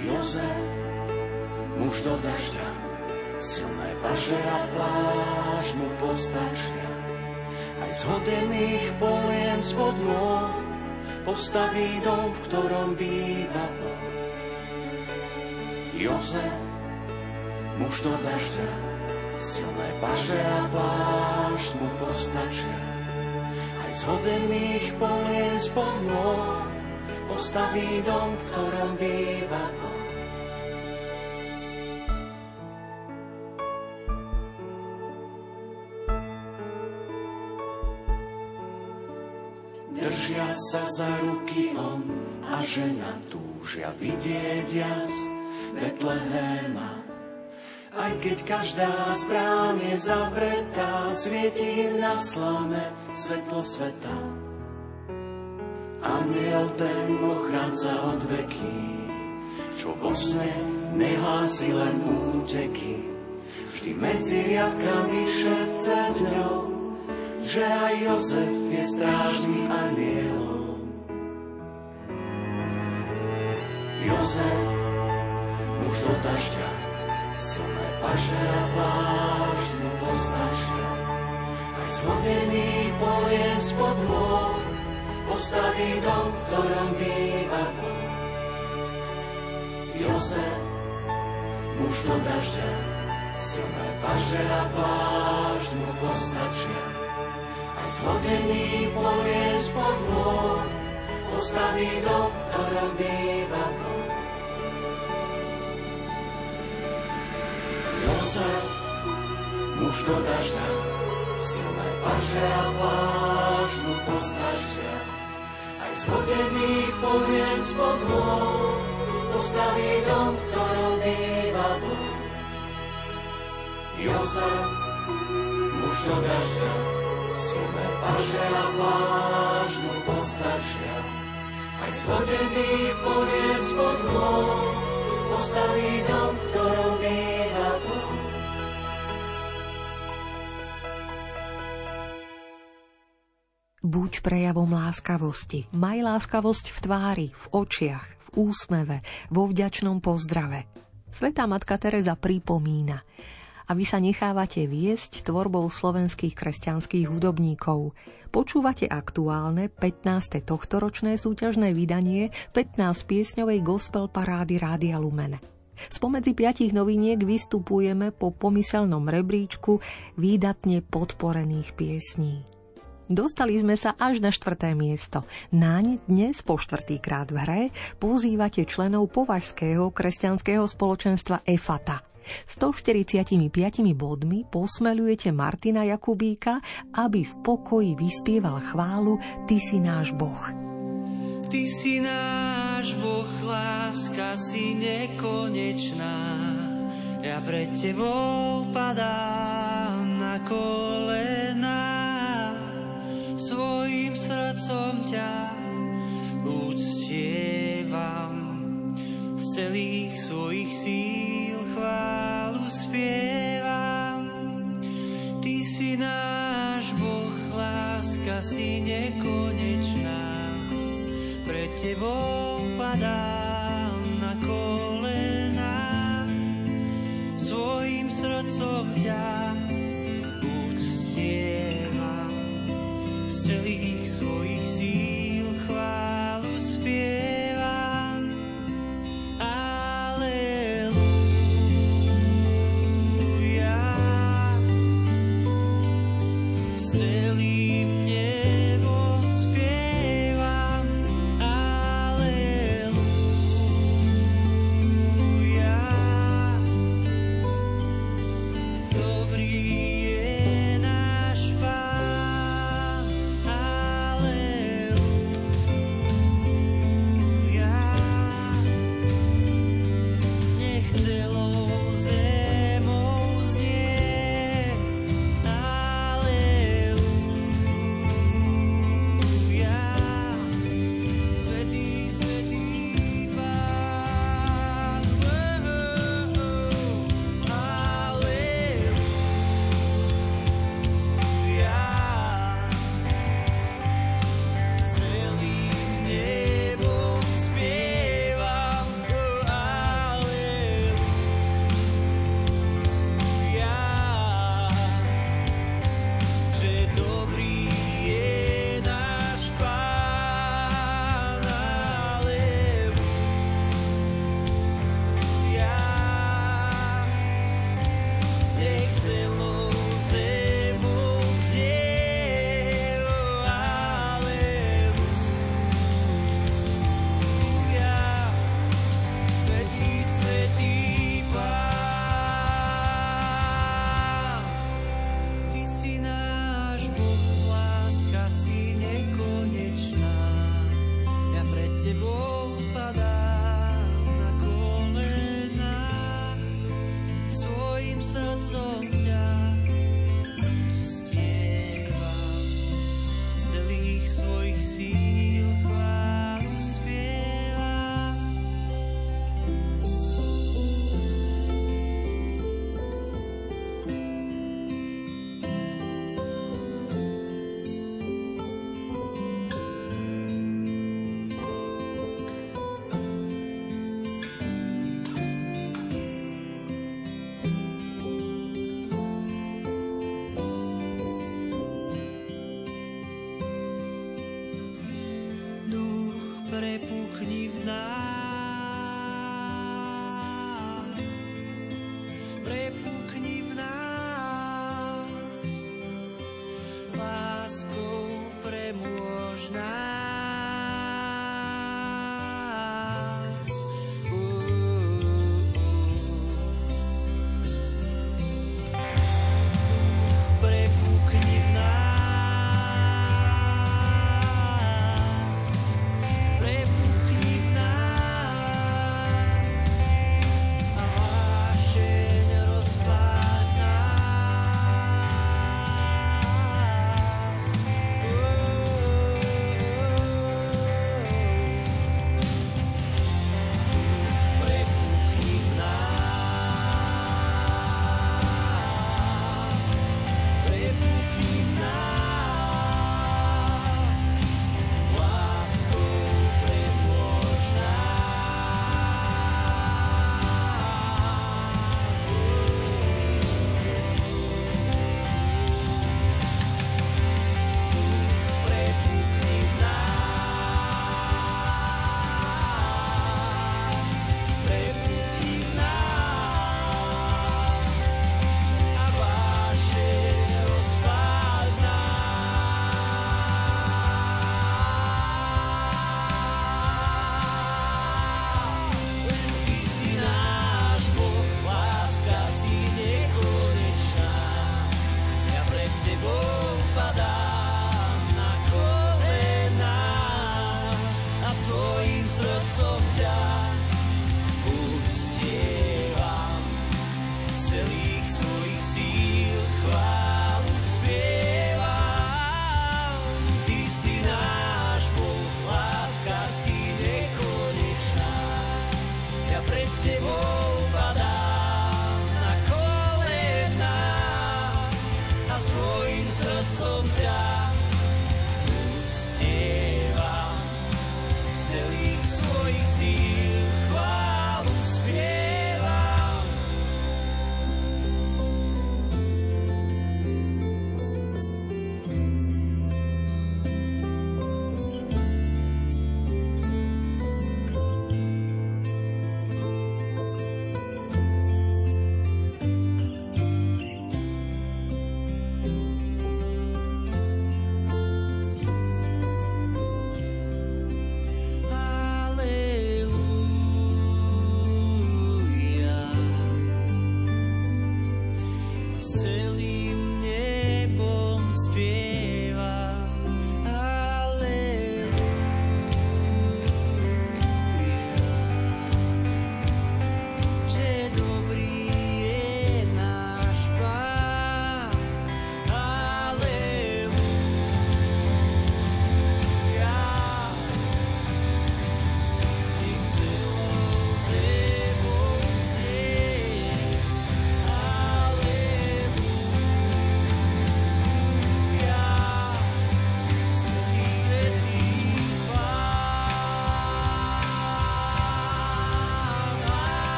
Jozef, muž do dažďa, silné paže a pláž mu postačia. Aj z hodených polien spod nôh postaví dom, v ktorom býva Boh. Jozef, muž do dažďa, silné paže a pláž mu postačia. Aj z hodených polien spod nôh postaví dom, v ktorom býva Boh. Držia sa za ruky on a žena túžia vidieť jas Betlehema. Aj keď každá z brán je zavretá, svieti im na slame svetlo sveta. Aniel ten ochránca od veky, čo vo sne nehlási len úteky. Vždy medzi riadkami šepce ňou, že aj Jozef je strážnym anielom. Jozef, muž do dažďa, silné paže a plášť mu postačia. Aj zvodený polien spod môj, postaví dom, v ktorom býva Boh. Jozef, muž do dažďa, silné paže a plášť mu postačia zhodený povie spod môj, postaví dom, v ktorom býva. Jozef, muž do dažďa, silné paže a pláž mu postačia. Zhodený poviem spod môj, postaví dom, v ktorom býva Boh. Jozef, muž do dažďa, silné paže a pláž postačia. Aj zhodený poliec pod mnou postaví dom, v býva Boh. Buď prejavom láskavosti. Maj láskavosť v tvári, v očiach, v úsmeve, vo vďačnom pozdrave. Svetá matka Teresa pripomína. a vy sa nechávate viesť tvorbou slovenských kresťanských hudobníkov. Počúvate aktuálne 15. tohtoročné súťažné vydanie 15 piesňovej gospel parády Rádia Lumen. Spomedzi piatich noviniek vystupujeme po pomyselnom rebríčku výdatne podporených piesní. Dostali sme sa až na štvrté miesto. Náň dnes po štvrtýkrát v hre pozývate členov považského kresťanského spoločenstva EFATA. 145 bodmi posmelujete Martina Jakubíka, aby v pokoji vyspieval chválu Ty si náš Boh. Ty si náš Boh, láska si nekonečná. Ja pred Tebou padám na kolena srdcom ťa uctievam. Z celých svojich síl chválu spievam. Ty si náš Boh, láska si nekonečná. Pred Tebou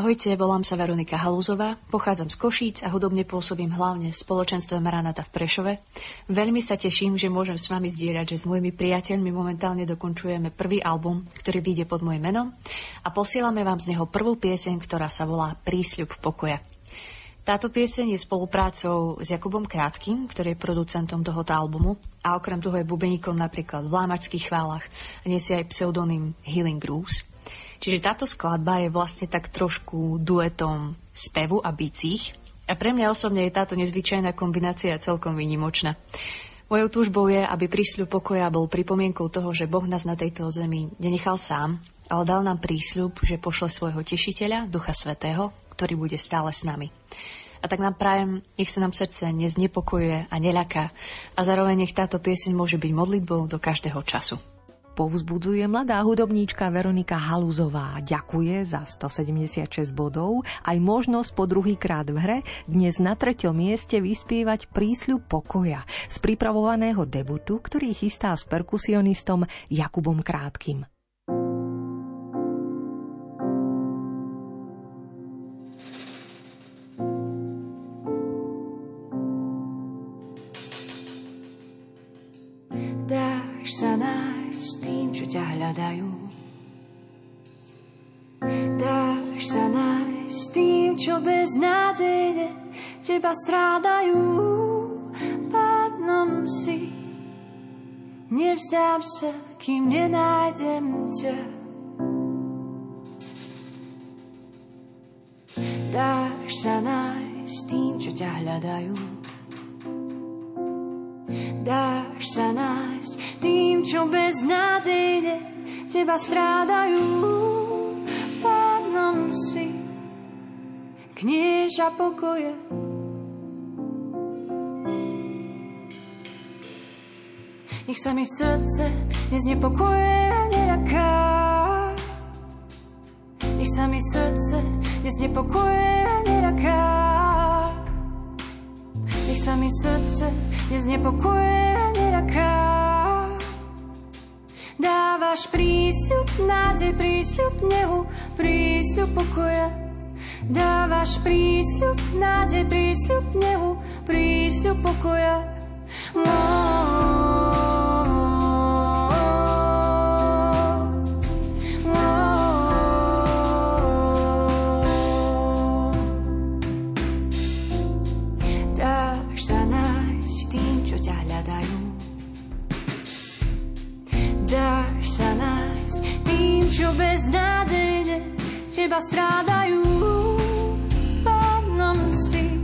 Ahojte, volám sa Veronika Halúzová, pochádzam z Košíc a hudobne pôsobím hlavne v spoločenstve Maranata v Prešove. Veľmi sa teším, že môžem s vami zdieľať, že s mojimi priateľmi momentálne dokončujeme prvý album, ktorý vyjde pod môjim menom a posielame vám z neho prvú pieseň, ktorá sa volá Prísľub pokoja. Táto pieseň je spoluprácou s Jakubom Krátkým, ktorý je producentom tohoto albumu a okrem toho je bubeníkom napríklad v Lámačských chválach a nesie aj pseudonym Healing Grooves. Čiže táto skladba je vlastne tak trošku duetom spevu a bicích a pre mňa osobne je táto nezvyčajná kombinácia celkom vynimočná. Mojou túžbou je, aby prísľub pokoja bol pripomienkou toho, že Boh nás na tejto zemi nenechal sám, ale dal nám prísľub, že pošle svojho tešiteľa, Ducha Svetého, ktorý bude stále s nami. A tak nám prajem, nech sa nám srdce neznepokojuje a neľaká a zároveň nech táto pieseň môže byť modlitbou do každého času. Povzbudzuje mladá hudobníčka Veronika Haluzová. Ďakuje za 176 bodov, aj možnosť po druhý krát v hre dnes na treťom mieste vyspievať prísľub pokoja z pripravovaného debutu, ktorý chystá s perkusionistom Jakubom Krátkým. Čo ťa hľadajú. Dáš sa nájsť tým, čo beznádejne teba strádajú. Pádnom si, nevzdám sa, kým nenájdem ťa. Dáš sa nájsť tým, čo ťa hľadajú. Dáš sa nájsť čo beznádejne teba strádajú. Pánom si knieža pokoje. Nech sa mi srdce neznepokuje a neľaká. Nech sa mi srdce neznepokuje a neľaká. Nech sa mi srdce neznepokuje a neľaká. Dávaš prísľub, nádej, prísľub nehu, prísľub pokoja. Dávaš prísľub, nádej, prísľub nehu, prísľub pokoja. Oh. teba strádajú. Pánom si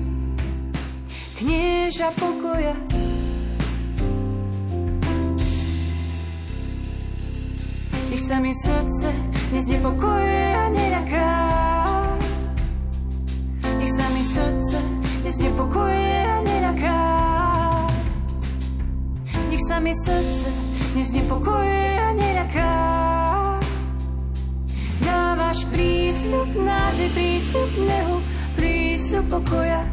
knieža pokoja. Nech sa mi srdce neznepokojuje a neľaká. Nech sa mi srdce neznepokojuje a neľaká. Nech sa mi srdce neznepokojuje a neľaká. Prístup nádej, prístup nehu, prístup pokoja.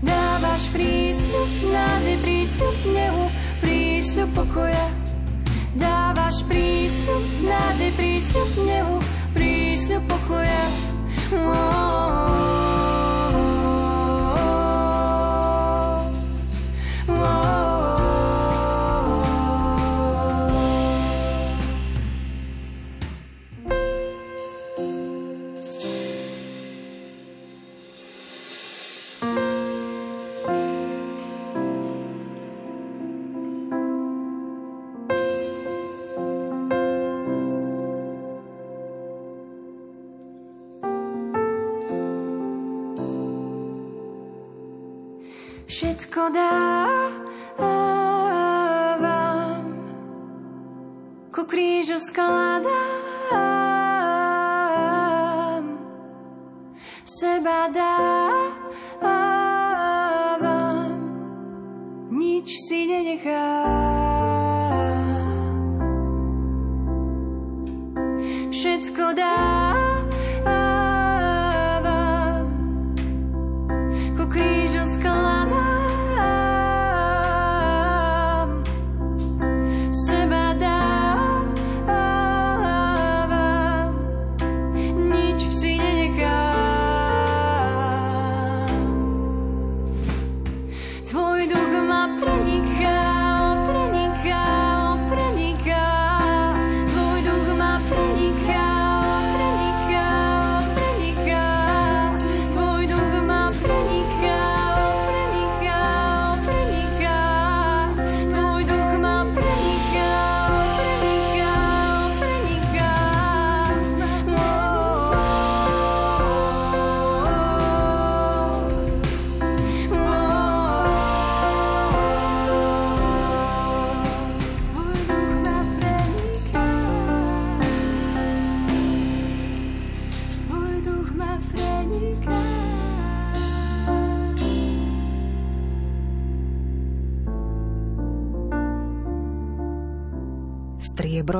Dávaš prístup nádej, prístup nehu, prístup pokoja. Dávaš prístup nádej, prístup nehu, prístup pokoja. Oh, oh, oh. escalada.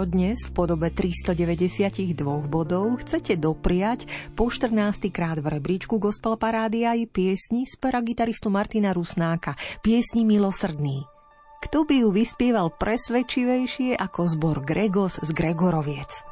Striebro dnes v podobe 392 bodov chcete dopriať po 14. krát v rebríčku Gospel Parády aj piesni z pera gitaristu Martina Rusnáka, piesni Milosrdný. Kto by ju vyspieval presvedčivejšie ako zbor Gregos z Gregoroviec?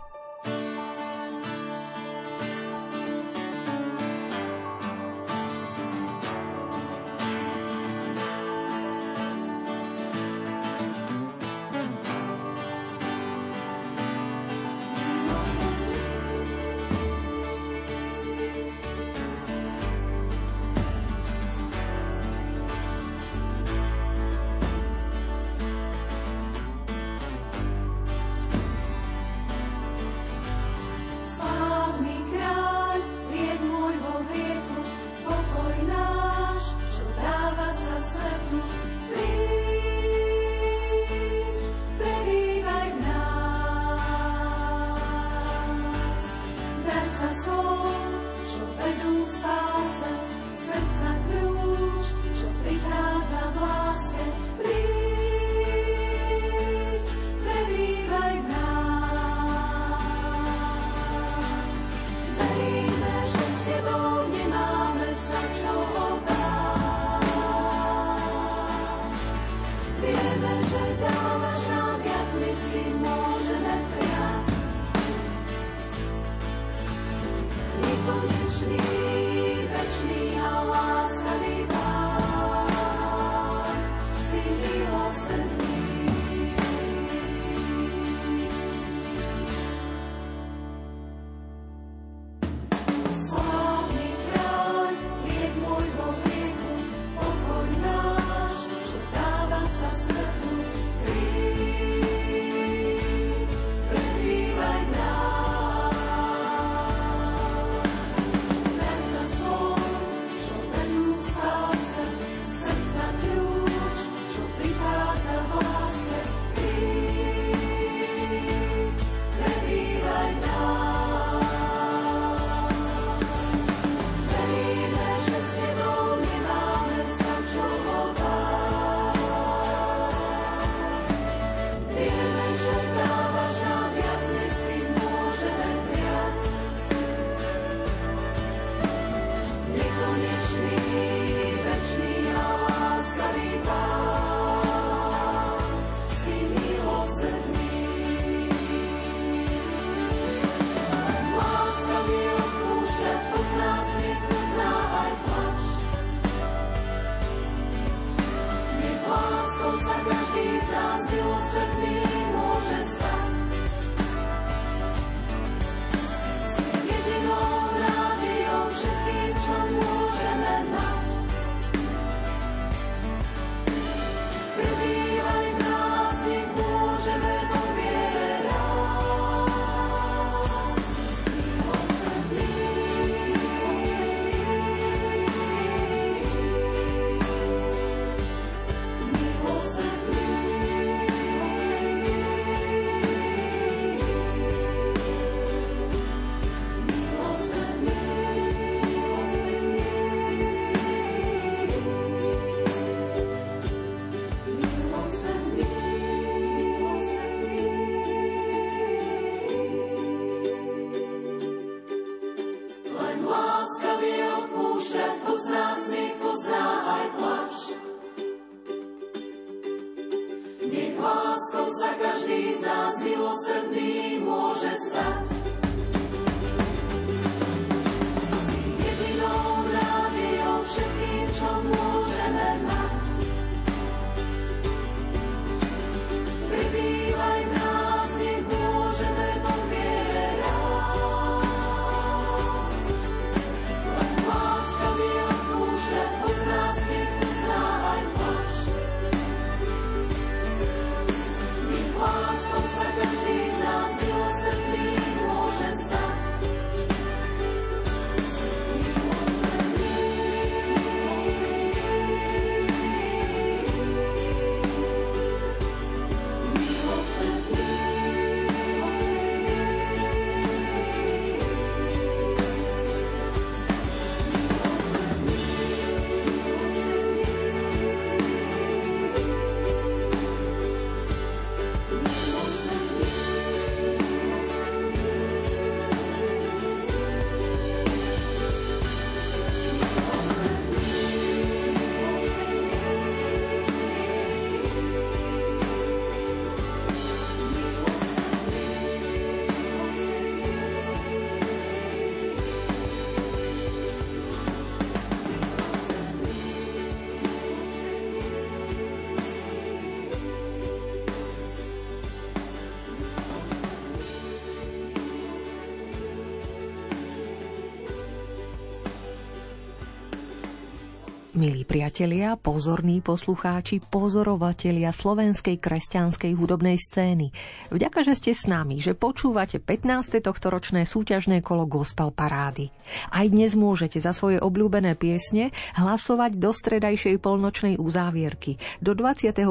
Milí priatelia, pozorní poslucháči, pozorovatelia slovenskej kresťanskej hudobnej scény. Vďaka, že ste s nami, že počúvate 15. tohtoročné súťažné kolo Gospel Parády. Aj dnes môžete za svoje obľúbené piesne hlasovať do stredajšej polnočnej uzávierky do 25.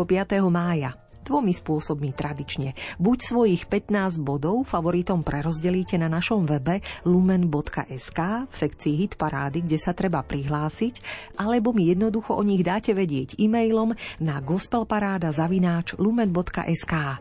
mája dvomi spôsobmi tradične. Buď svojich 15 bodov favoritom prerozdelíte na našom webe lumen.sk v sekcii Hit parády, kde sa treba prihlásiť, alebo mi jednoducho o nich dáte vedieť e-mailom na gospelparáda zavináč lumen.sk.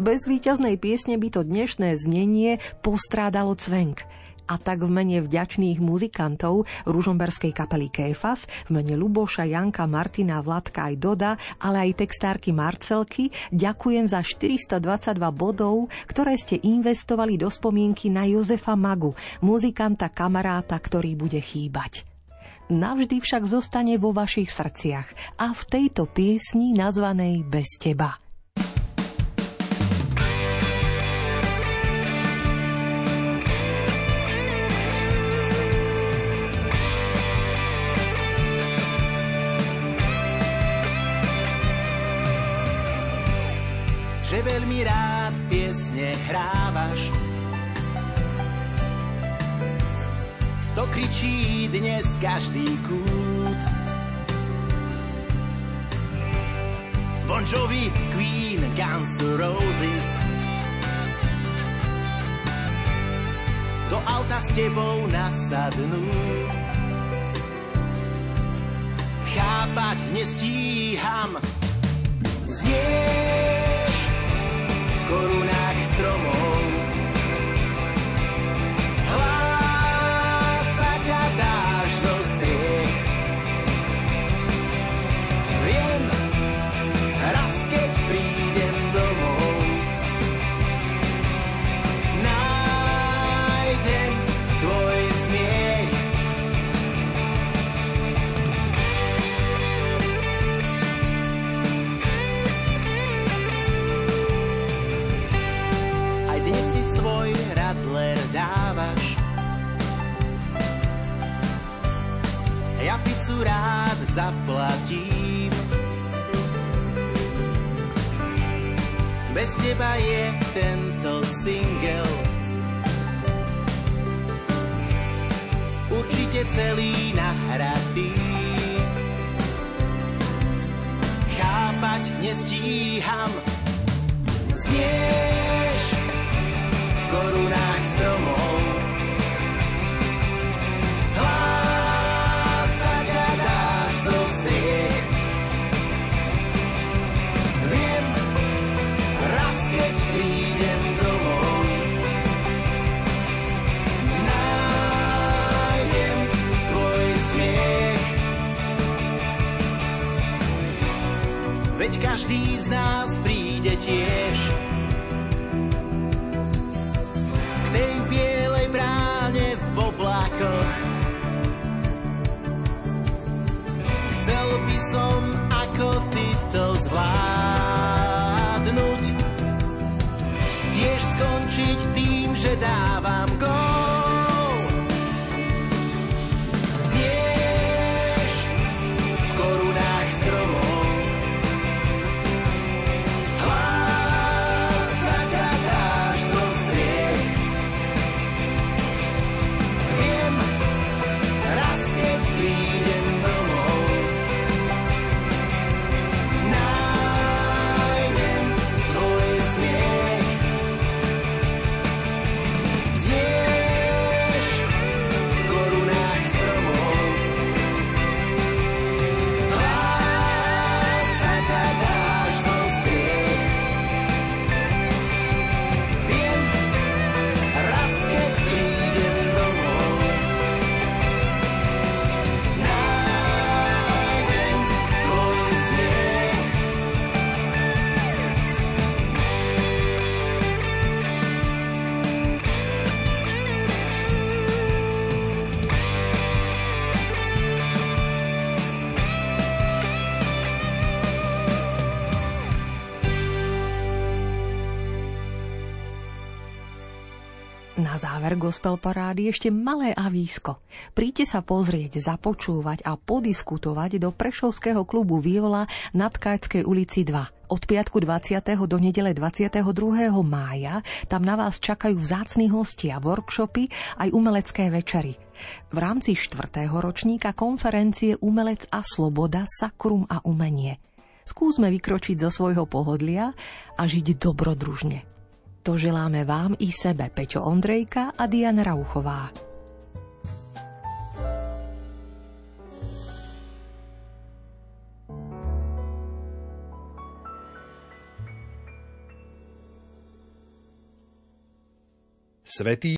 Bez víťaznej piesne by to dnešné znenie postrádalo cvenk a tak v mene vďačných muzikantov ružomberskej kapely Kéfas, v mene Luboša, Janka, Martina, Vladka aj Doda, ale aj textárky Marcelky ďakujem za 422 bodov, ktoré ste investovali do spomienky na Jozefa Magu, muzikanta kamaráta, ktorý bude chýbať navždy však zostane vo vašich srdciach a v tejto piesni nazvanej Bez teba. To kričí dnes každý kút. Bon Jovi, Queen, Guns N' Roses. Do auta s tebou nasadnú. Chápať nestíham. Znieš korunách stromov. Hlása rád zaplatím. Bez teba je tento single určite celý nahratý. Chápať nestíham, znieš každý z nás príde tiež. K tej bielej bráne v oblakoch Chcel by som ako ty to zvládnuť Tiež skončiť tým, že dám Záver gospel parády ešte malé avísko. Príďte sa pozrieť, započúvať a podiskutovať do Prešovského klubu Viola na Tkáčskej ulici 2. Od piatku 20. do nedele 22. mája tam na vás čakajú vzácni hostia, workshopy aj umelecké večery. V rámci štvrtého ročníka konferencie Umelec a sloboda, sakrum a umenie. Skúsme vykročiť zo svojho pohodlia a žiť dobrodružne. To želáme vám i sebe, Peťo Ondrejka a Diana Rauchová. Svetý